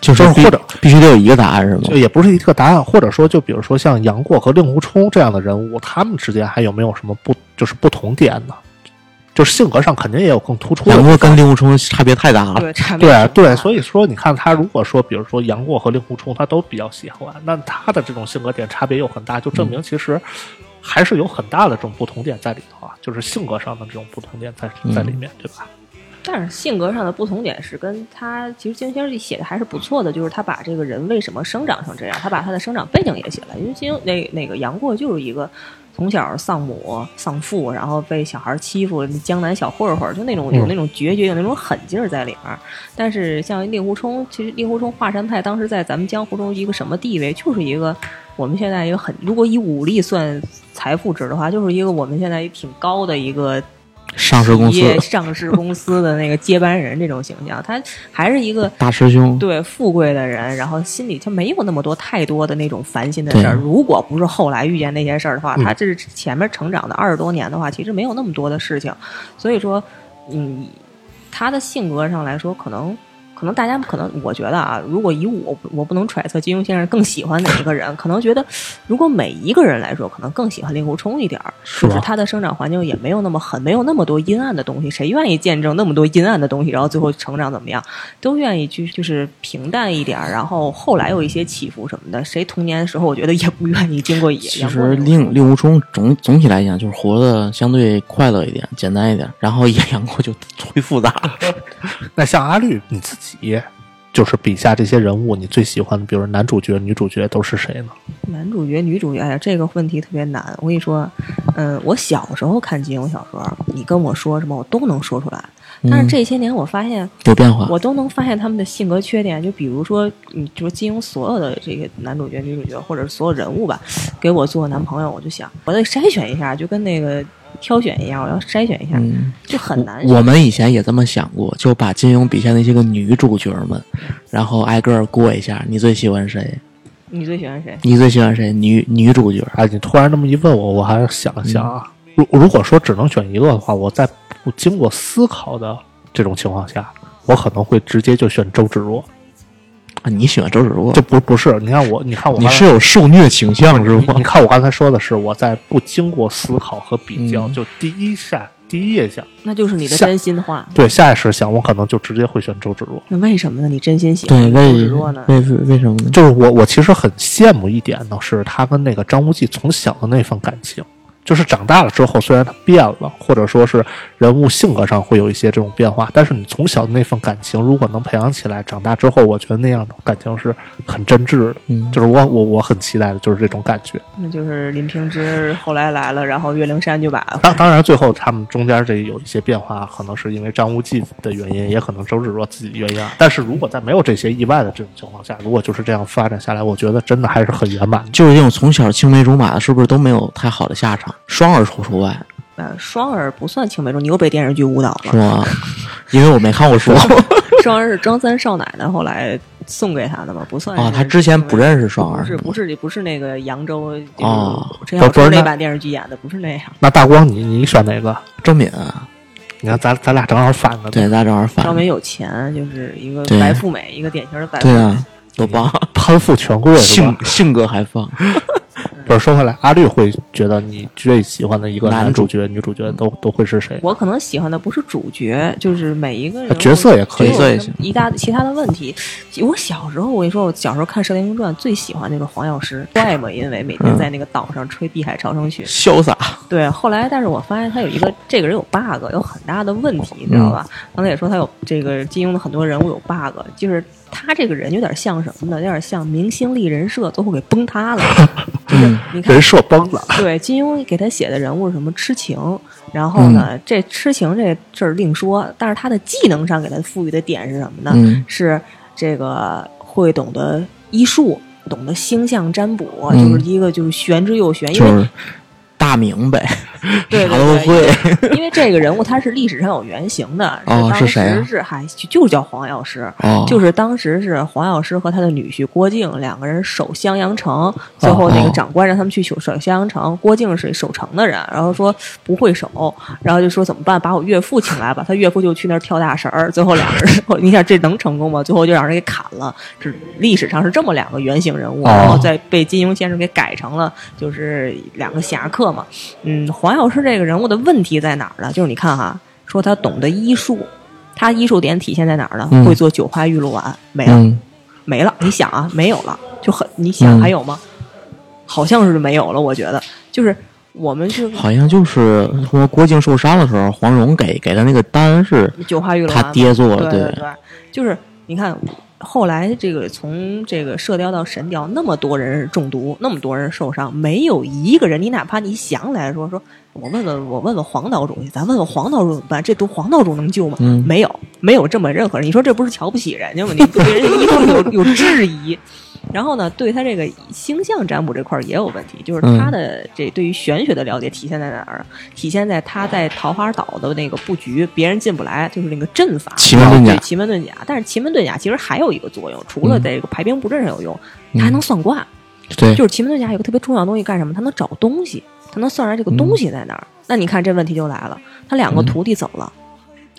Speaker 2: 就是
Speaker 1: 或者
Speaker 2: 必须得有一个答案是吗
Speaker 1: 就？也不是一个答案，或者说，就比如说像杨过和令狐冲这样的人物，他们之间还有没有什么不就是不同点呢？就是性格上肯定也有更突出的地方。
Speaker 2: 杨过跟令狐冲差别太大了。
Speaker 3: 对，差别
Speaker 1: 对对，所以说你看他如果说，比如说杨过和令狐冲，他都比较喜欢，那他的这种性格点差别又很大，就证明其实还是有很大的这种不同点在里头啊，就是性格上的这种不同点在在里面，对吧？
Speaker 3: 但是性格上的不同点是跟他其实金庸先生写的还是不错的，就是他把这个人为什么生长成这样，他把他的生长背景也写了。因为金庸那那个杨过就是一个从小丧母丧父，然后被小孩欺负，江南小混混，就那种有那种决绝，有那种狠劲儿在里面。但是像令狐冲，其实令狐冲华山派当时在咱们江湖中一个什么地位，就是一个我们现在一个很，如果以武力算财富值的话，就是一个我们现在挺高的一个。
Speaker 2: 上市公司
Speaker 3: 上市公司的那个接班人这种形象，他还是一个
Speaker 2: 大师兄，
Speaker 3: 对富贵的人，然后心里他没有那么多太多的那种烦心的事儿。如果不是后来遇见那些事儿的话，
Speaker 1: 嗯
Speaker 3: 他这是前面成长的二十多年的话，其实没有那么多的事情。所以说，嗯，他的性格上来说，可能。可能大家可能我觉得啊，如果以我我不能揣测金庸先生更喜欢哪一个人，可能觉得如果每一个人来说，可能更喜欢令狐冲一点儿，
Speaker 1: 是
Speaker 3: 就是他的生长环境也没有那么狠，没有那么多阴暗的东西，谁愿意见证那么多阴暗的东西，然后最后成长怎么样？都愿意去就是平淡一点儿，然后后来有一些起伏什么的。谁童年的时候，我觉得也不愿意经过
Speaker 2: 其实令令狐冲总总体来讲就是活得相对快乐一点、简单一点，然后演 *laughs* 杨过就忒复杂了。*laughs*
Speaker 1: 那像阿绿，你自己就是笔下这些人物，你最喜欢的，比如男主角、女主角都是谁呢？
Speaker 3: 男主角、女主角，哎呀，这个问题特别难。我跟你说，嗯，我小时候看金庸小说，你跟我说什么，我都能说出来。但是这些年，我发现
Speaker 2: 有变化，
Speaker 3: 我都能发现他们的性格缺点。就比如说，你，就是金庸所有的这个男主角、女主角，或者是所有人物吧，给我做男朋友，我就想，我得筛选一下，就跟那个挑选一下，我要筛选一下，
Speaker 2: 嗯，
Speaker 3: 就很难。
Speaker 2: 我们以前也这么想过，就把金庸笔下那些个女主角们，然后挨个儿过一下，你最喜欢谁？
Speaker 3: 你最喜欢谁？
Speaker 2: 你最喜欢谁？女女主角？
Speaker 1: 哎，你突然这么一问我，我还是想了想啊。如如果说只能选一个的话，我在不经过思考的这种情况下，我可能会直接就选周芷若。
Speaker 2: 啊，你喜欢周芷若？
Speaker 1: 就不不是，你看我，你看我，
Speaker 2: 你是有受虐倾向是吗？
Speaker 1: 你看我刚才说的是我在不经过思考和比较，
Speaker 2: 嗯
Speaker 1: 就第一下第一印象，
Speaker 3: 那就是你的真心话。
Speaker 1: 对下意识想，我可能就直接会选周芷若。
Speaker 3: 那为什么呢？你真心喜
Speaker 2: 对，
Speaker 3: 欢周芷若呢？
Speaker 2: 为为什么呢？
Speaker 1: 就是我我其实很羡慕一点呢，是他跟那个张无忌从小的那份感情。就是长大了之后，虽然他变了，或者说是人物性格上会有一些这种变化，但是你从小的那份感情，如果能培养起来，长大之后，我觉得那样的感情是很真挚的。
Speaker 2: 嗯
Speaker 1: 就是我我我很期待的就是这种感觉。
Speaker 3: 那就是林平之后来来了，然后岳灵珊就把
Speaker 1: 当当然，最后他们中间这有一些变化，可能是因为张无忌的原因，也可能周芷若自己原因啊。但是如果在没有这些意外的这种情况下，如果就是这样发展下来，我觉得真的还是很圆满。
Speaker 2: 就是这种从小青梅竹马的，是不是都没有太好的下场？双儿除除外，
Speaker 3: 呃双儿不算青梅竹，你又被电视剧误导了
Speaker 2: 是
Speaker 3: 了。
Speaker 2: 吗？因为我没看过书 *laughs*
Speaker 3: 双儿是张三少奶奶后来送给他的嘛，不算
Speaker 2: 啊，他之前不认识双儿，
Speaker 3: 不是不
Speaker 2: 是
Speaker 3: 是不是那个扬州这
Speaker 2: 哦
Speaker 3: 个陈小
Speaker 1: 不是那
Speaker 3: 春那版电视剧演的，不是那样。
Speaker 1: 那大光你，你选哪个？
Speaker 2: 郑敏啊，
Speaker 1: 你看咱咱俩正好反了，
Speaker 2: 对，咱正好反
Speaker 3: 张，敏有钱，就是一个白富美，一个典型的白富美。
Speaker 2: 对啊，多棒，*laughs*
Speaker 1: 攀附权贵
Speaker 2: 性？性格还放，*laughs*
Speaker 1: 不是说回来，阿绿会觉得你最喜欢的一个
Speaker 2: 男
Speaker 1: 男主角、女主角都都会是谁？
Speaker 3: 我可能喜欢的不是主角，就是每一个人
Speaker 1: 角色也可以
Speaker 2: 角色也行
Speaker 3: 一大其他的问题。我小时候，我跟你说，我小时候看《射雕英雄传》，最喜欢就是黄药师，怪嘛，因为每天在那个岛上吹《碧海潮生曲》
Speaker 2: 潇洒，
Speaker 3: 对，后来但是我发现他有一个这个人有 bug，有很大的问题，你知道吧？刚才也说他有这个金庸的很多人物有 bug，就是他这个人有点像什么呢？有点像明星立人设，最后给崩塌了。*laughs* 就是你看
Speaker 1: 人，设崩了，
Speaker 3: 对金庸给他写的人物是什么痴情，然后呢，这痴情这事儿另说，但是他的技能上给他赋予的点是什么呢？
Speaker 2: 嗯
Speaker 3: 是这个会懂得医术，懂得星象占卜，
Speaker 2: 嗯
Speaker 3: 就是一个就是玄之又玄，因为
Speaker 2: 就是大明白，*laughs*
Speaker 3: 对
Speaker 2: 啥都 *laughs* 会，
Speaker 3: 因为这个人物他是历史上有原型的，
Speaker 2: 哦
Speaker 3: 当
Speaker 2: 是谁啊
Speaker 3: 时是还就就叫黄药师。
Speaker 2: 哦，
Speaker 3: 就是当时是黄药师和他的女婿郭靖两个人守襄阳城，最后那个
Speaker 2: 哦
Speaker 3: 长官让他们去守守襄阳城，郭靖是守城的人，然后说不会守，然后就说怎么办？把我岳父请来吧，他岳父就去那儿跳大神儿，最后两个人，*laughs* 你想这能成功吗？最后就让人给砍了。是历史上是这么两个原型人物，
Speaker 1: 哦
Speaker 3: 然后再被金庸先生给改成了就是两个侠客嘛。嗯，黄药师这个人物的问题在哪儿呢？就是你看哈，说他懂得医术，他医术点体现在哪儿呢？
Speaker 2: 嗯
Speaker 3: 会做九花玉露丸，没了。
Speaker 2: 嗯
Speaker 3: 没了。你想啊，没有了，就很你想
Speaker 2: 嗯
Speaker 3: 还有吗？好像是没有了。我觉得就是我们是
Speaker 2: 好像就是说郭靖受伤的时候，黄蓉给给的那个丹是
Speaker 3: 九花玉露丸他
Speaker 2: 爹做的，
Speaker 3: 对对，就是你看。后来这个从这个射雕到神雕，那么多人中毒，那么多人受伤，没有一个人，你哪怕你想来说说，我问问我问问黄岛主去，咱问问黄岛主怎么办？这毒黄岛主能救吗？
Speaker 2: 嗯
Speaker 3: 没有，没有这么任何人。你说这不是瞧不起人家吗？你对人家一定有有质疑。然后呢，对他这个星象占卜这块儿也有问题，就是他的这对于玄学的了解体现在哪儿啊？体现在他在桃花岛的那个布局，别人进不来，就是那个阵法，
Speaker 2: 奇门遁甲
Speaker 3: 对奇门遁甲。但是奇门遁甲其实还有一个作用，除了
Speaker 2: 在
Speaker 3: 这个排兵布阵上有用，它还能算卦。
Speaker 2: 对，
Speaker 3: 就是奇门遁甲有个特别重要的东西干什么？它能找东西，它能算出来这个东西在哪儿。那你看这问题就来了，他两个
Speaker 2: 嗯
Speaker 3: 徒弟走了。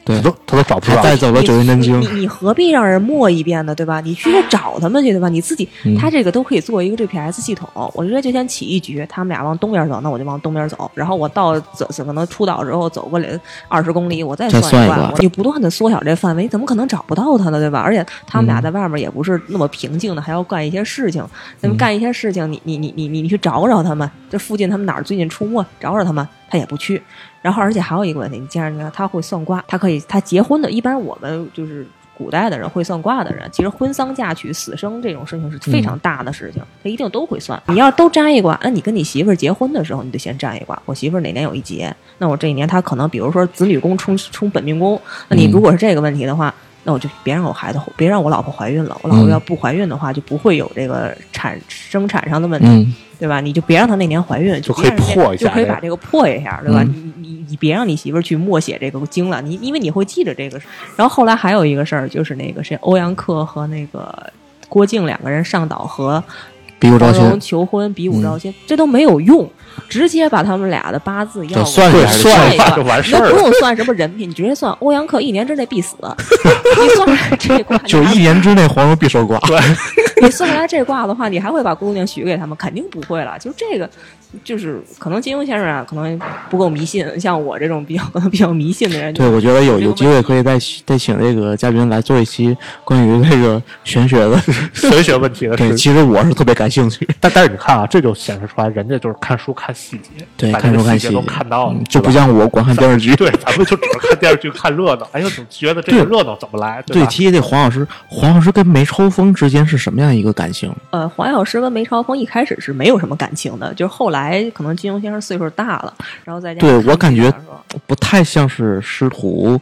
Speaker 2: 对
Speaker 1: 他都他都找不着。
Speaker 2: 他带走了九阴真经
Speaker 3: 你，你你何必让人默一遍呢？对吧？你去找他们去，对吧？你自己，
Speaker 2: 嗯
Speaker 3: 他这个都可以做一个 GPS 系统。我觉得就先起一局，他们俩往东边走，那我就往东边走。然后我到走可能出岛之后走过来二十公里，我再
Speaker 2: 再
Speaker 3: 算
Speaker 2: 一算。
Speaker 3: 你不断的缩小这范围，你怎么可能找不到他呢？对吧？而且他们俩
Speaker 2: 嗯
Speaker 3: 在外面也不是那么平静的，还要干一些事情。那么
Speaker 2: 嗯
Speaker 3: 干一些事情，你你你你你你去找找他们，这附近他们哪儿最近出没，找找他们，他也不去。然后，而且还有一个问题，你既然你看他会算卦，他可以他结婚的，一般我们就是古代的人会算卦的人，其实婚丧嫁娶、死生这种事情是非常大的事情，他一定都会算。你要都占一卦，那你跟你媳妇儿结婚的时候，你得先占一卦。我媳妇儿哪年有一劫，那我这一年她可能比如说子女宫冲冲本命宫，那你如果是这个问题的话。那我就别让我孩子，别让我老婆怀孕了。我老婆要不怀孕的话，就不会有这个产生产上的问题。对吧？你就别让她那年怀孕，
Speaker 1: 就可以破一下
Speaker 3: 就可以把这个破一下，对吧？
Speaker 2: 嗯
Speaker 3: 你你你别让你媳妇儿去默写这个经了，你因为你会记着这个。然后后来还有一个事儿，就是那个谁，欧阳克和那个郭靖两个人上岛和
Speaker 2: 比武招亲
Speaker 3: 求婚、比武招亲，这都没有用，直接把他们俩的八字要
Speaker 2: 就算
Speaker 3: 过来
Speaker 2: 一下就
Speaker 3: 算一
Speaker 1: 算就完事儿
Speaker 3: 不用算什么人品，你直接算欧阳克一年之内必死，*laughs* 你算出来这卦，
Speaker 2: 就一年之内黄蓉必守卦。*laughs*
Speaker 3: 你算出来这卦的话，你还会把姑娘许给他们？肯定不会了。就这个，就是可能金庸先生啊，可能不够迷信，像我这种比较可能 *laughs* 比较迷信的人，
Speaker 2: 对，我觉得有有机会可以再再请这个嘉宾来做一期关于那个玄学的。*laughs*
Speaker 1: 玄学问题的
Speaker 2: 对，
Speaker 1: 事。
Speaker 2: 其实我是特别感兴趣。
Speaker 1: 但但是你看啊，这就显示出来，人家就是看书看细节，
Speaker 2: 对，看书看细节
Speaker 1: 都看到了
Speaker 2: 嗯，就不像我光看电视剧。*laughs*
Speaker 1: 对，咱们就只是看电视剧看热闹，哎呦，总觉得这个热闹怎么来，
Speaker 2: 对提起这黄老师，黄老师跟梅超风之间是什么样一个感情？
Speaker 3: 呃，黄药师跟梅超风一开始是没有什么感情的，就是后来可能金庸先生岁数大了，然后再加上
Speaker 2: 对我感觉不太像是师徒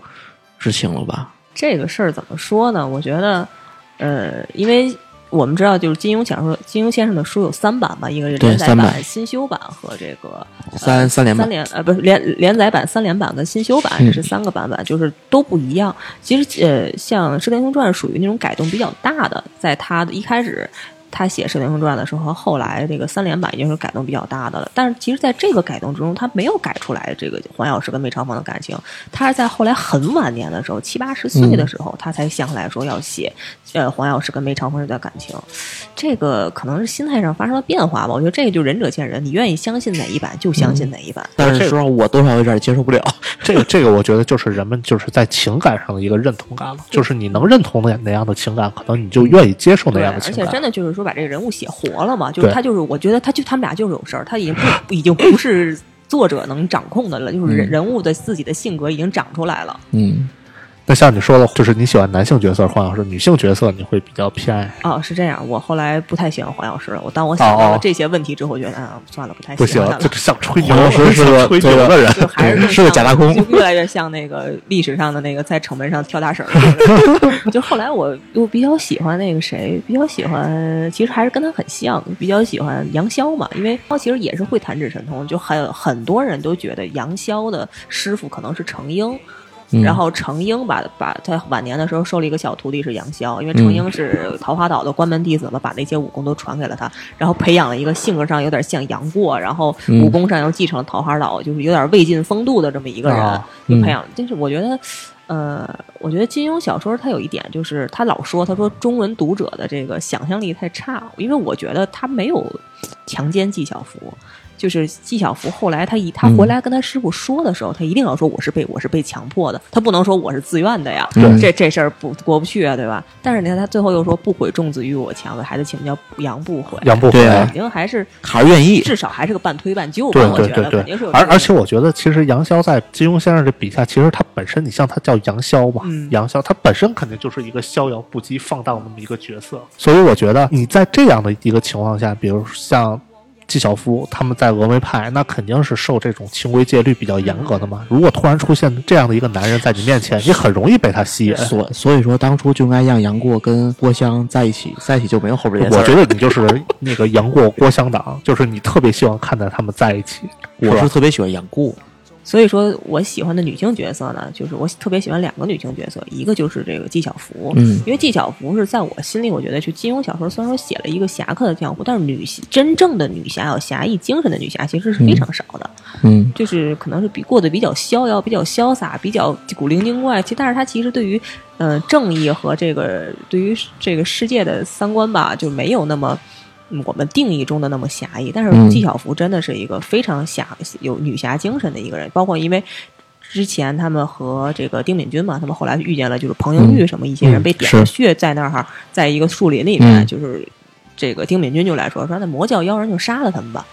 Speaker 2: 之情了吧？
Speaker 3: 这个事儿怎么说呢？我觉得，呃，因为我们知道，就是金庸小说，金庸先生的书有三版吧，一个是
Speaker 2: 对
Speaker 3: 连载
Speaker 2: 三版
Speaker 3: 版、新修版和这个
Speaker 2: 三三连版
Speaker 3: 三连呃不是连连载版、三连版跟新修版，
Speaker 2: 嗯
Speaker 3: 这是三个版本，就是都不一样。其实呃，像《射雕英雄传》属于那种改动比较大的，在他的一开始。他写《射雕英雄传》的时候，和后来这个三连版已经是改动比较大的了。但是，其实在这个改动之中，他没有改出来这个黄药师跟梅长风的感情。他是在后来很晚年的时候，七八十岁的时候，他才想起来说要写，呃，黄药师跟梅长风这段感情。这个可能是心态上发生了变化吧。我觉得这个就仁者见仁，你愿意相信哪一版就相信哪一版。*laughs*
Speaker 2: 但是说实话，我多少有点接受不了。*laughs*
Speaker 1: 这个这个，我觉得就是人们就是在情感上的一个认同感了，就是你能认同那那样的情感，可能你就愿意接受那，样的情感。
Speaker 3: 而且真的就是说把这个人物写活了嘛，就是他就是我觉得他就他们俩就是有事儿，他已经不 *laughs* 已经不是作者能掌控的了，就是人人物的自己的性格已经长出来了。
Speaker 2: 嗯，
Speaker 1: 那像你说的，就是你喜欢男性角色，黄药师，女性角色你会比较偏爱。
Speaker 3: 哦，是这样，我后来不太喜欢黄药师了。我当我想到
Speaker 1: 哦
Speaker 3: 了这些问题之后，我觉得啊，算了，不太
Speaker 1: 不行
Speaker 3: 喜欢他，了。
Speaker 1: 这像吹牛
Speaker 2: 黄老师是个
Speaker 1: 吹牛的人。
Speaker 3: 就还是 *laughs*
Speaker 2: 是个假大空
Speaker 3: 就越来越像那个历史上的那个在城门上跳大绳。*laughs* 就后来我又比较喜欢那个谁，比较喜欢，其实还是跟他很像，比较喜欢杨逍嘛，因为他其实也是会弹指神通，就很很多人都觉得杨逍的师傅可能是程婴。
Speaker 2: 嗯
Speaker 3: 然后程英把把他晚年的时候收了一个小徒弟是杨逍，因为程英是桃花岛的关门弟子嘛，把那些武功都传给了他，然后培养了一个性格上有点像杨过，然后武功上又继承了桃花岛，就是有点魏晋风度的这么一个人，
Speaker 1: 啊
Speaker 3: 就培养。但是我觉得，呃，我觉得金庸小说他有一点就是他老说他说中文读者的这个想象力太差，因为我觉得他没有强奸纪晓芙。就是纪晓芙后来他一他回来跟他师傅说的时候，他一定要说我是被我是被强迫的，他不能说我是自愿的呀，
Speaker 2: 对
Speaker 3: 这这事儿不过不去啊，对吧？但是你看他最后又说不悔重子与我强，为孩子起名叫杨不悔，
Speaker 1: 杨不悔
Speaker 3: 肯定还是
Speaker 2: 还是愿意。
Speaker 3: 至少还是个半推半就吧，
Speaker 1: 对
Speaker 3: 我觉
Speaker 1: 对对对
Speaker 3: 得肯定是有，
Speaker 1: 而而且我觉得，其实杨逍在金庸先生这笔下，其实他本身，你像他叫杨逍嘛，
Speaker 3: 嗯
Speaker 1: 杨逍他本身肯定就是一个逍遥不羁、放荡那么一个角色，所以我觉得你在这样的一个情况下，比如像。纪晓芙他们在峨眉派，那肯定是受这种清规戒律比较严格的嘛。如果突然出现这样的一个男人在你面前，你很容易被他吸引。
Speaker 2: 所所以说，当初就应该让杨过跟郭襄在一起，在一起就没有后边
Speaker 1: 我觉得你就是那个杨过郭襄党，就是你特别希望看到他们在一起。
Speaker 2: 我是特别喜欢杨过，
Speaker 3: 所以说我喜欢的女性角色呢，就是我特别喜欢两个女性角色，一个就是这个纪晓芙，
Speaker 2: 嗯
Speaker 3: 因为纪晓芙是在我心里，我觉得就金庸小说虽然说写了一个侠客的江湖，但是女真正的女侠有侠义精神的女侠其实是非常少的，
Speaker 2: 嗯
Speaker 3: 就是可能是比过得比较逍遥、比较潇洒、比较古灵精怪。其实但是她其实对于呃正义和这个对于这个世界的三观吧，就没有那么。嗯我们定义中的那么侠义，但是
Speaker 2: 嗯
Speaker 3: 纪晓芙真的是一个非常侠有女侠精神的一个人，包括因为之前他们和这个丁敏君嘛，他们后来遇见了就是彭英玉什么一些人
Speaker 2: 嗯
Speaker 3: 被点了穴在那儿哈，在一个树林里面，
Speaker 2: 嗯
Speaker 3: 就是这个丁敏君就来说说那魔教妖人就杀了他们吧。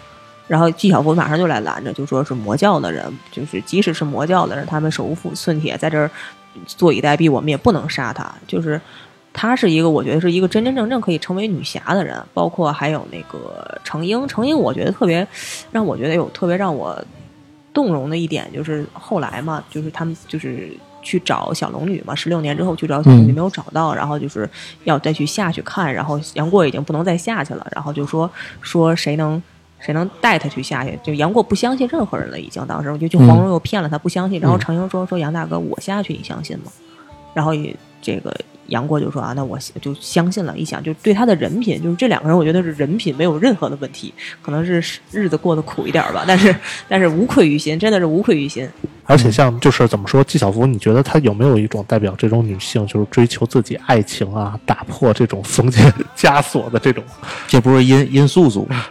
Speaker 3: 然后纪晓芙马上就来拦着，就说是魔教的人，就是即使是魔教的人，他们手无寸铁，在这儿坐以待毙，我们也不能杀他。就是她是一个，我觉得是一个真真正正可以成为女侠的人。包括还有那个程英，程英我觉得特别让我觉得有特别让我动容的一点，就是后来嘛，就是他们就是。去找小龙女嘛，十六年之后去找小龙女
Speaker 2: 嗯
Speaker 3: 没有找到，然后就是要再去下去看，然后杨过已经不能再下去了，然后就说说谁能谁能带他去下去？就杨过不相信任何人了，已经当时我就就黄蓉又骗了他，不相信。然后程英说说杨大哥，我下去你相信吗？然后也这个杨过就说啊，那我就相信了。一想，就对他的人品，就是这两个人，我觉得是人品没有任何的问题，可能是日子过得苦一点吧，但是但是无愧于心，真的是无愧于心。
Speaker 1: 而且像就是怎么说，纪晓芙，你觉得她有没有一种代表这种女性，就是追求自己爱情啊，打破这种封建 *laughs* 枷锁的这种？
Speaker 2: 这不是殷殷素素吗？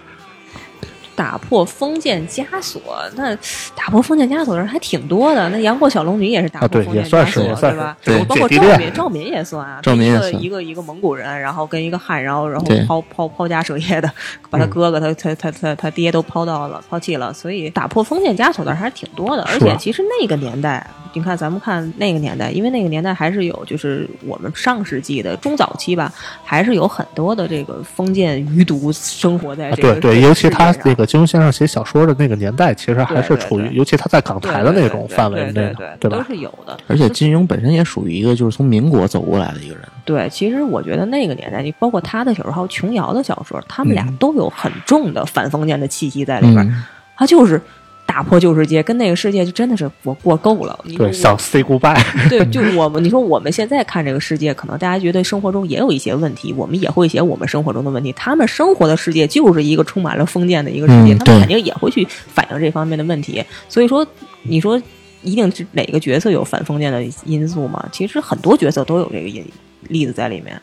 Speaker 3: 打破封建枷锁，那打破封建枷锁的人还挺多的。那杨过小龙女也是打破封建枷锁，对吧？
Speaker 2: 对，
Speaker 3: 包括赵敏，赵敏也算啊。
Speaker 2: 赵敏
Speaker 3: 也算。一个一个蒙古人，然后跟一个汉，然后然后抛抛抛家舍业的，把他哥哥、他他他他他爹都抛到了抛弃了。所以打破封建枷锁的人还是挺多的。而且其实那个年代，你看咱们看那个年代，因为那个年代还是有，就是我们上世纪的中早期吧，还是有很多的这个封建余毒生活在这
Speaker 1: 个。对对，尤其他那个金庸先生写小说的那个年代，其实还是处于，尤其他在港台的那种范围内，
Speaker 3: 对
Speaker 1: 吧？
Speaker 3: 都是有的。
Speaker 2: 而且金庸本身也属于一个就是从民国走过来的一个人。
Speaker 3: 对，其实我觉得那个年代，你包括他的小说，还有琼瑶的小说，他们俩都有很重的反封建的气息在里边。他就是。打破旧世界，跟那个世界就真的是我过够了。
Speaker 1: 对，想 say goodbye。*laughs*
Speaker 3: 对，就我们，你说我们现在看这个世界，可能大家觉得生活中也有一些问题，我们也会写我们生活中的问题。他们生活的世界就是一个充满了封建的一个世界，他们肯定也会去反映这方面的问题。所以说，你说一定是哪个角色有反封建的因素吗？其实很多角色都有这个因例子在里面。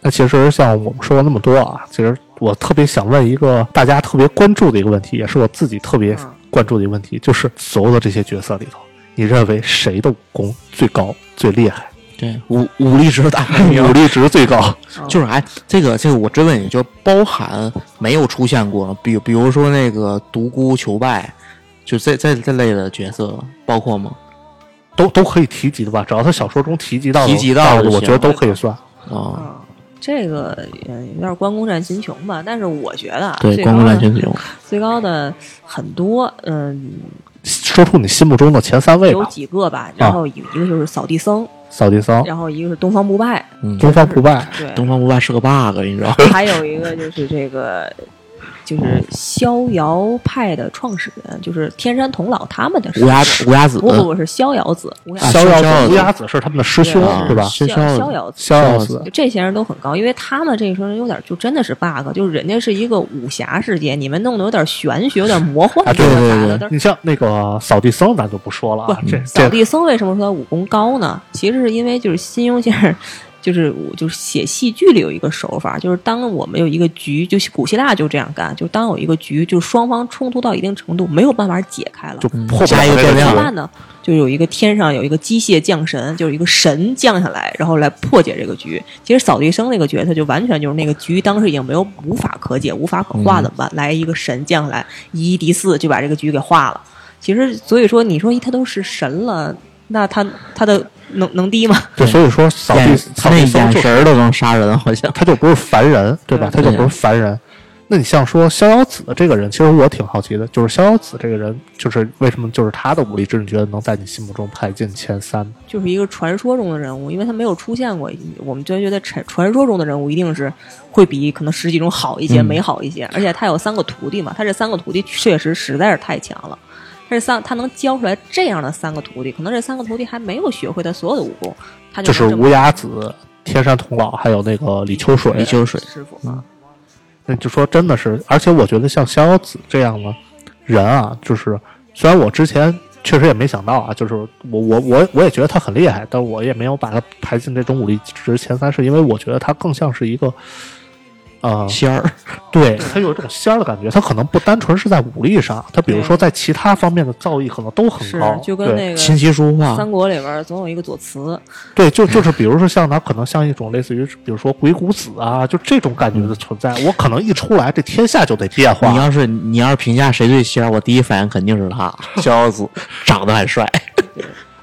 Speaker 1: 那其实像我们说了那么多啊，其实我特别想问一个大家特别关注的一个问题，也是我自己特别。关注的一个问题就是，所有的这些角色里头，你认为谁的武功最高、最厉害？
Speaker 2: 对，武武力值大排名，*laughs*
Speaker 1: 武力值最高。*laughs*
Speaker 2: 就是哎，这个这个，我追问你，就包含没有出现过，比比如说那个独孤求败，就这这这类的角色，包括吗？
Speaker 1: 都都可以提及的吧？只要他小说中提及到
Speaker 2: 提及到
Speaker 1: 的，我觉得都可以算
Speaker 2: 啊。
Speaker 3: 这个有点关公战秦琼吧，但是我觉得
Speaker 2: 对关公战秦琼。*laughs*
Speaker 3: 最高的很多，嗯，
Speaker 1: 说出你心目中的前三位
Speaker 3: 有几个吧，然后一个就是扫地僧，
Speaker 1: 扫地僧，
Speaker 3: 然后一个是东方不败，
Speaker 1: 东方不败，
Speaker 3: 对，
Speaker 2: 东方不败是个 bug，你知道？
Speaker 3: 还有一个就是这个。就是逍遥派的创始人，就是天山童姥他们的
Speaker 2: 乌鸦子，乌鸦子。
Speaker 3: 不不不是逍遥子，
Speaker 1: 逍遥子。乌鸦子。是他们的师兄是吧？
Speaker 3: 逍遥子，
Speaker 1: 逍遥子，
Speaker 3: 这些人都很高，因为他们这时候有点就真的是 bug，就是人家是一个武侠世界，你们弄得有点玄学，有点魔幻，
Speaker 1: 对对对。你像那个扫地僧，咱就不说了啊。这
Speaker 3: 扫地僧为什么说他武功高呢？其实是因为就是金庸先生。就是我就是写戏剧里有一个手法，就是当我们有一个局，就古希腊就这样干，就当有一个局，就双方冲突到一定程度没有办法解开了，
Speaker 1: 就
Speaker 2: 加一个变量。
Speaker 3: 怎么办呢？就有一个天上有一个机械降神，就是一个神降下来，然后来破解这个局。其实扫地僧那个角色就完全就是那个局当时已经没有无法可解、无法可化怎么办？来一个神降下来，以一敌四就把这个局给化了。其实所以说，你说他都是神了，那他他的。能能低吗？*laughs*
Speaker 1: 对，所以说扫地扫地僧
Speaker 2: 眼神都能杀人，好像
Speaker 1: 他就不是凡人，对吧？他就不是凡人。那你像说逍遥子这个人，其实我挺好奇的，就是逍遥子这个人，就是为什么就是他的武力值，你觉得能在你心目中排进前三？
Speaker 3: 就是一个传说中的人物，因为他没有出现过，我们就觉得传传说中的人物一定是会比可能实际中好一些、美好一些。而且他有三个徒弟嘛，他这三个徒弟确实实在是太强了。这三，他能教出来这样的三个徒弟，可能这三个徒弟还没有学会他所有的武功。他
Speaker 1: 就是无崖子、天山童姥，还有那个李秋水。
Speaker 2: 李秋水
Speaker 3: 师傅啊，
Speaker 1: 那就说真的是，而且我觉得像逍遥子这样的人啊，就是虽然我之前确实也没想到啊，就是我我我我也觉得他很厉害，但我也没有把他排进这种武力值前三，是因为我觉得他更像是一个。啊，
Speaker 2: 仙儿，*laughs*
Speaker 1: 对他有一种仙儿的感觉，他可能不单纯是在武力上，他比如说在其他方面的造诣可能都很高，
Speaker 3: 就跟那个
Speaker 2: 琴棋书画，
Speaker 3: 三国里边总有一个左慈，
Speaker 1: 对，就就是比如说像他可能像一种类似于，比如说鬼谷子啊，就这种感觉的存在，我可能一出来，这天下就得变化。
Speaker 2: 你要是你要是评价谁最仙儿，我第一反应肯定是他，*laughs* 逍遥子 *laughs* 长得很帅。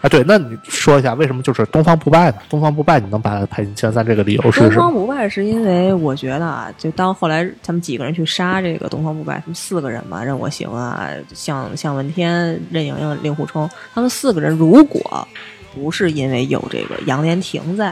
Speaker 1: 啊，对，那你说一下为什么就是东方不败呢？东方不败你能把它排进前三，这个理由是什么？
Speaker 3: 东方不败是因为我觉得啊，就当后来他们几个人去杀这个东方不败，他们四个人嘛，任我行啊，向向问天、任盈盈、令狐冲，他们四个人如果不是因为有这个杨莲亭在，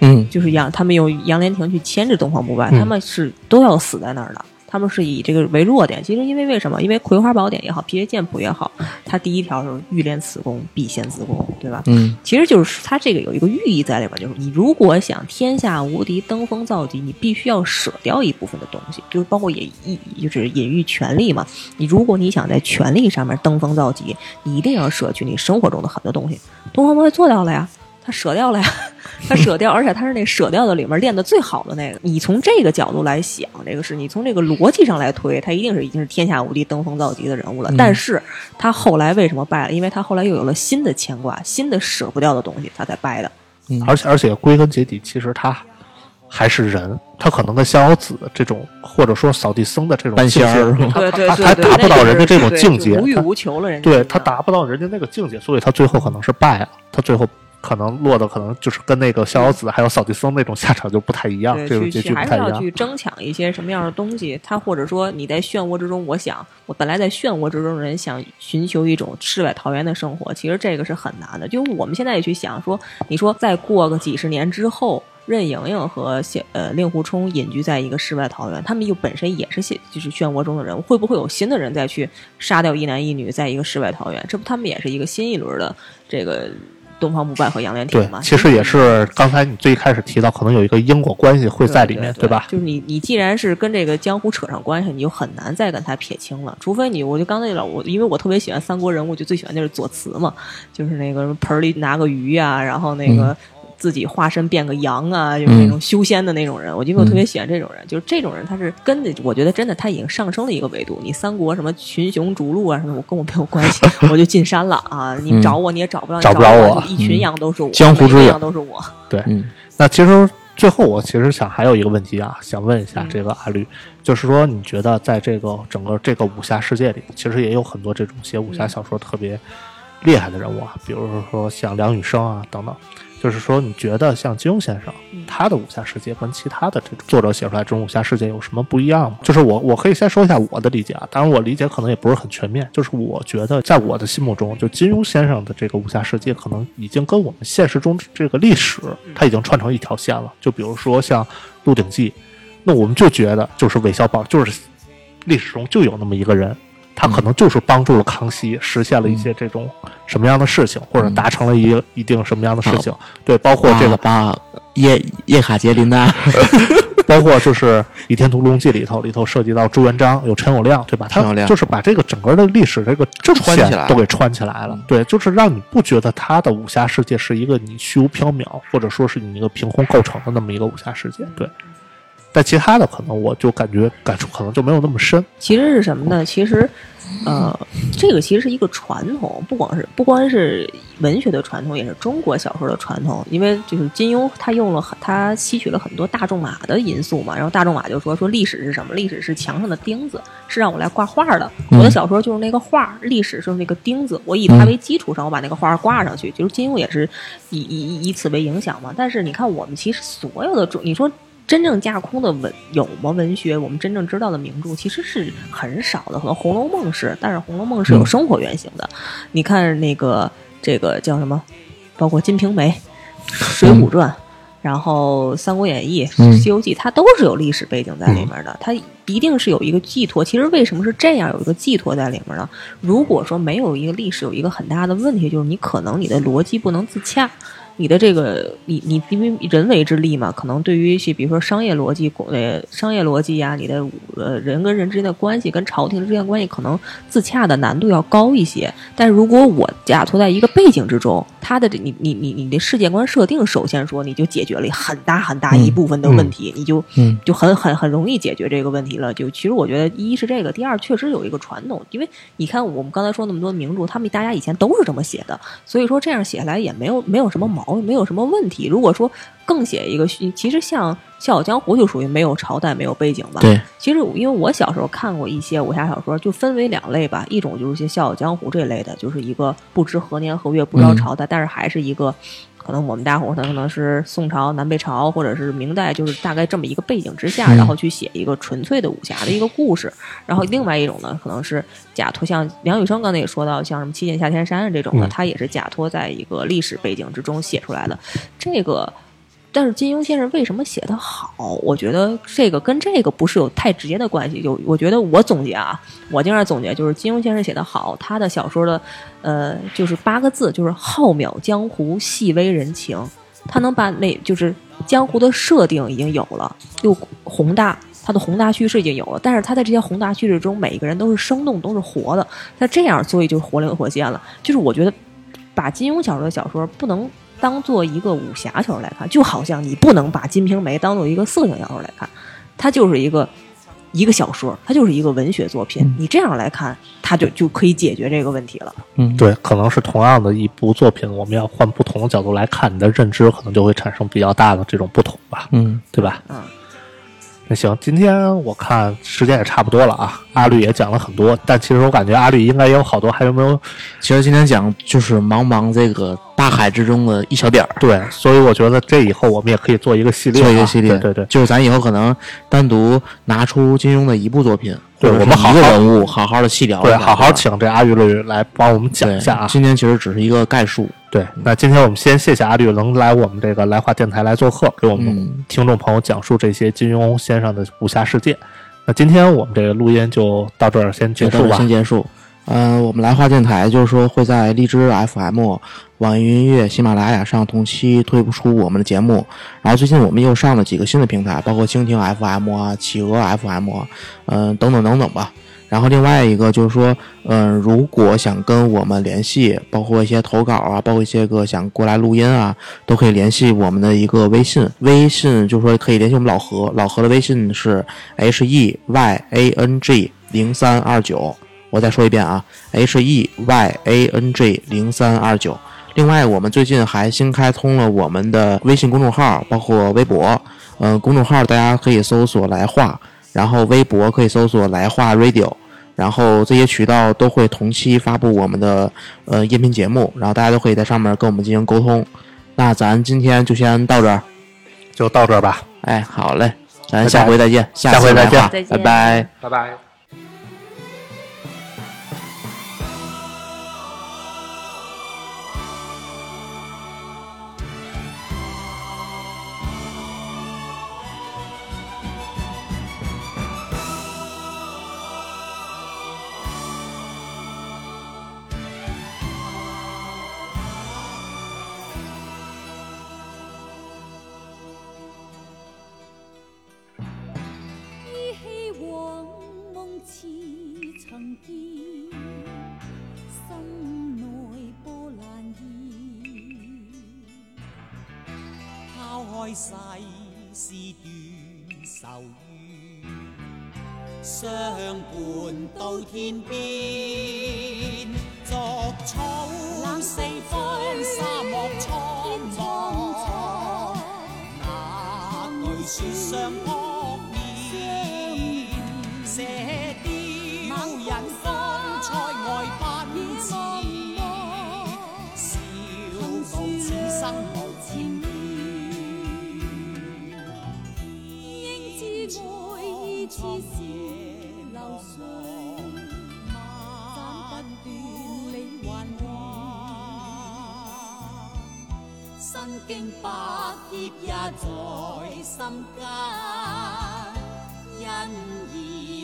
Speaker 2: 嗯，
Speaker 3: 就是杨他们用杨莲亭去牵制东方不败，他们是都要死在那儿的。他们是以这个为弱点。其实因为为什么？因为《葵花宝典》也好，《辟邪剑谱》也好，它第一条是欲练此功，必先自宫，对吧？
Speaker 2: 嗯，
Speaker 3: 其实就是它这个有一个寓意在里边，就是你如果想天下无敌、登峰造极，你必须要舍掉一部分的东西，就是包括也隐，就是隐喻权力嘛。你如果你想在权力上面登峰造极，你一定要舍去你生活中的很多东西。东方不败做到了呀。他舍掉了呀，他舍掉，而且他是那舍掉的里面练的最好的那个。你从这个角度来想，这个是你从这个逻辑上来推，他一定是已经是天下无敌、登峰造极的人物了。但是他后来为什么败了？因为他后来又有了新的牵挂，新的舍不掉的东西，他才败的。
Speaker 1: 而且而且归根结底，其实他还是人，他可能跟逍遥子这种，或者说扫地僧的这种
Speaker 2: 仙儿，
Speaker 3: 对对对，
Speaker 1: 他达不到人家这种境界，
Speaker 3: 无欲无求了，人
Speaker 1: 家对他达不到人家那个境界，所以他最后可能是败了，他最后。可能落的可能就是跟那个逍遥子还有扫地僧那种下场就不太一样，这种结局不太一样。
Speaker 3: 还是要去争抢一些什么样的东西？他或者说你在漩涡之中，我想我本来在漩涡之中的人想寻求一种世外桃源的生活，其实这个是很难的。就我们现在也去想说，你说再过个几十年之后，任盈盈和呃令狐冲隐居在一个世外桃源，他们又本身也是就是漩涡中的人，会不会有新的人再去杀掉一男一女，在一个世外桃源？这不他们也是一个新一轮的这个。东方不败和杨莲亭嘛，
Speaker 1: 其实也是刚才你最开始提到，可能有一个因果关系会在里面，
Speaker 3: 对
Speaker 1: 吧？
Speaker 3: 就是你，你既然是跟这个江湖扯上关系，你就很难再跟他撇清了。除非你，我就刚才老我，因为我特别喜欢三国人物，就最喜欢就是左慈嘛，就是那个盆里拿个鱼啊，然后那个。自己化身变个羊啊，就是那种修仙的那种人，我因为我特别喜欢这种人，就是这种人他是跟着，我觉得真的他已经上升了一个维度。你三国什么群雄逐鹿啊什么，我跟我没有关系，*laughs* 我就进山了啊！你找我你也找不着，
Speaker 1: 找不着我，
Speaker 3: 一群羊都是我，
Speaker 1: 江湖之
Speaker 3: 羊都是我。
Speaker 1: 对，那其实最后我其实想还有一个问题啊，想问一下这个阿绿，就是说你觉得在这个整个这个武侠世界里，其实也有很多这种写武侠小说特别厉害的人物啊，比如说像梁羽生啊等等。就是说，你觉得像金庸先生他的武侠世界跟其他的这种作者写出来这种武侠世界有什么不一样吗？就是我我可以先说一下我的理解啊，当然我理解可能也不是很全面。就是我觉得在我的心目中，就金庸先生的这个武侠世界可能已经跟我们现实中这个历史，它已经串成一条线了。就比如说像《鹿鼎记》，那我们就觉得就是韦小宝，就是历史中就有那么一个人。他可能就是帮助了康熙实现了一些这种什么样的事情，或者达成了一一定什么样的事情。对，包括这个
Speaker 2: 把叶叶卡捷琳娜，*laughs*
Speaker 1: 包括就是《倚天屠龙记》里头，里头涉及到朱元璋，有陈友谅，对吧？他就是把这个整个的历史这个正线都给串起来了。对，就是让你不觉得他的武侠世界是一个你虚无缥缈，或者说是你一个凭空构成的那么一个武侠世界。对。但其他的可能我就感觉感触可能就没有那么深。
Speaker 3: 其实是什么呢？其实，呃，这个其实是一个传统，不光是不光是文学的传统，也是中国小说的传统。因为就是金庸他用了很他吸取了很多大仲马的因素嘛，然后大仲马就说说历史是什么？历史是墙上的钉子，是让我来挂画的。我的小说就是那个画，历史是那个钉子，我以它为基础上，我把那个画挂上去。就是金庸也是以以以此为影响嘛。但是你看，我们其实所有的中，你说。真正架空的文有吗？文学我们真正知道的名著其实是很少的，可能《红楼梦》是，但是《红楼梦》是有生活原型的。你看那个这个叫什么？包括《金瓶梅》《水浒传》，然后《三国演义》《西游记》，它都是有历史背景在里面的。它一定是有一个寄托。其实为什么是这样？有一个寄托在里面呢？如果说没有一个历史，有一个很大的问题，就是你可能你的逻辑不能自洽。你的这个，你你因为人为之力嘛，可能对于一些比如说商业逻辑、呃商业逻辑呀，你的呃人跟人之间的关系、跟朝廷之间的关系，可能自洽的难度要高一些。但如果我假托在一个背景之中，他的这你你你你的世界观设定，首先说你就解决了很大很大一部分的问题，你就就很很很容易解决这个问题了。就其实我觉得，一是这个，第二确实有一个传统，因为你看我们刚才说那么多名著，他们大家以前都是这么写的，所以说这样写下来也没有没有什么毛。没有什么问题。如果说更写一个，其实像《笑傲江湖》就属于没有朝代、没有背景吧。
Speaker 2: 对。
Speaker 3: 其实因为我小时候看过一些武侠小说，就分为两类吧。一种就是些《笑傲江湖》这类的，就是一个不知何年何月、不知道朝代，但是还是一个。可能我们大伙儿可能是宋朝、南北朝，或者是明代，就是大概这么一个背景之下，然后去写一个纯粹的武侠的一个故事。然后另外一种呢，可能是假托，像梁羽生刚才也说到，像什么七剑下天山这种的，它也是假托在一个历史背景之中写出来的。这个但是金庸先生为什么写得好？我觉得这个跟这个不是有太直接的关系。就我觉得我总结啊，我经常总结就是金庸先生写得好，他的小说的，呃，就是八个字，就是浩渺江湖，细微人情。他能把那就是江湖的设定已经有了，又宏大，他的宏大叙事已经有了。但是他在这些宏大叙事中，每一个人都是生动，都是活的。他这样，所以就活灵活现了。就是我觉得，把金庸小说的小说不能。当做一个武侠小说来看，就好像你不能把《金瓶梅》当做一个色情小说来看，它就是一个一个小说，它就是一个文学作品。你这样来看，它就就可以解决这个问题了。
Speaker 4: 嗯，对，可能是同样的一部作品，我们要换不同的角度来看，你的认知可能就会产生比较大的这种不同吧。
Speaker 2: 嗯，
Speaker 4: 对吧？
Speaker 3: 嗯。
Speaker 4: 那行，今天我看时间也差不多了啊。阿绿也讲了很多，但其实我感觉阿绿应该也有好多，还有没有？
Speaker 2: 其实今天讲就是茫茫这个大海之中的一小点儿。
Speaker 4: 对，所以我觉得这以后我们也可以做一个系列，
Speaker 2: 做一个系列。
Speaker 4: 对对，
Speaker 2: 就是咱以后可能单独拿出金庸的一部作品，
Speaker 4: 对我们好
Speaker 2: 一个人物好好的细聊，
Speaker 4: 对，好好请这阿玉律来帮我们讲一下啊。
Speaker 2: 今天其实只是一个概述。
Speaker 4: 对，那今天我们先谢谢阿绿能来我们这个来华电台来做客，给我们听众朋友讲述这些金庸先生的武侠世界。那今天我们这个录音就到这儿先结束吧。
Speaker 2: 先结束。嗯，我们来话电台就是说会在荔枝 FM、网易云音乐、喜马拉雅上同期推不出我们的节目。然后最近我们又上了几个新的平台，包括蜻蜓 FM 啊、企鹅 FM，嗯，等等等等吧。然后另外一个就是说，嗯，如果想跟我们联系，包括一些投稿啊，包括一些个想过来录音啊，都可以联系我们的一个微信。微信就是说可以联系我们老何，老何的微信是 h e y a n g 零三二九。我再说一遍啊，h e y a n g 零三二九。另外，我们最近还新开通了我们的微信公众号，包括微博。嗯，公众号大家可以搜索“来话”，然后微博可以搜索“来话 Radio”。然后这些渠道都会同期发布我们的呃音频节目，然后大家都可以在上面跟我们进行沟通。那咱今天就先到这儿，
Speaker 4: 就到这儿吧。
Speaker 2: 哎，好嘞，咱下回再见，
Speaker 4: 下回再见，
Speaker 2: 拜拜，
Speaker 4: 拜拜。开世事断愁怨，相伴到天边。作草四方，沙漠苍茫。那句说相扑面，似射流水，斩不断你还乱。身经百劫也在心间，恩义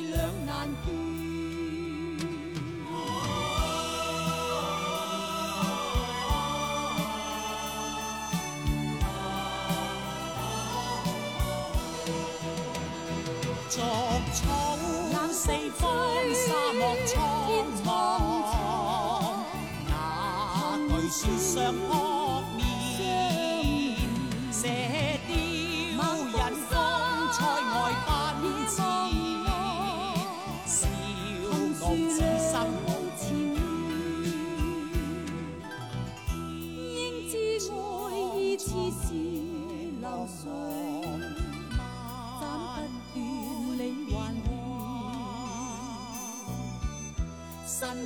Speaker 4: 两难断。那句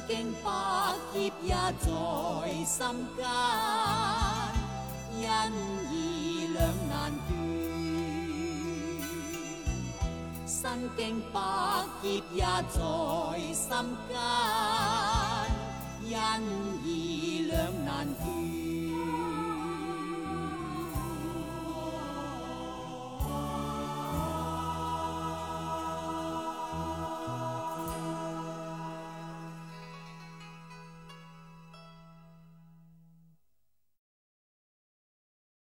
Speaker 4: 身经百劫也在心间，因义两难断。身经百劫也在心间，因义。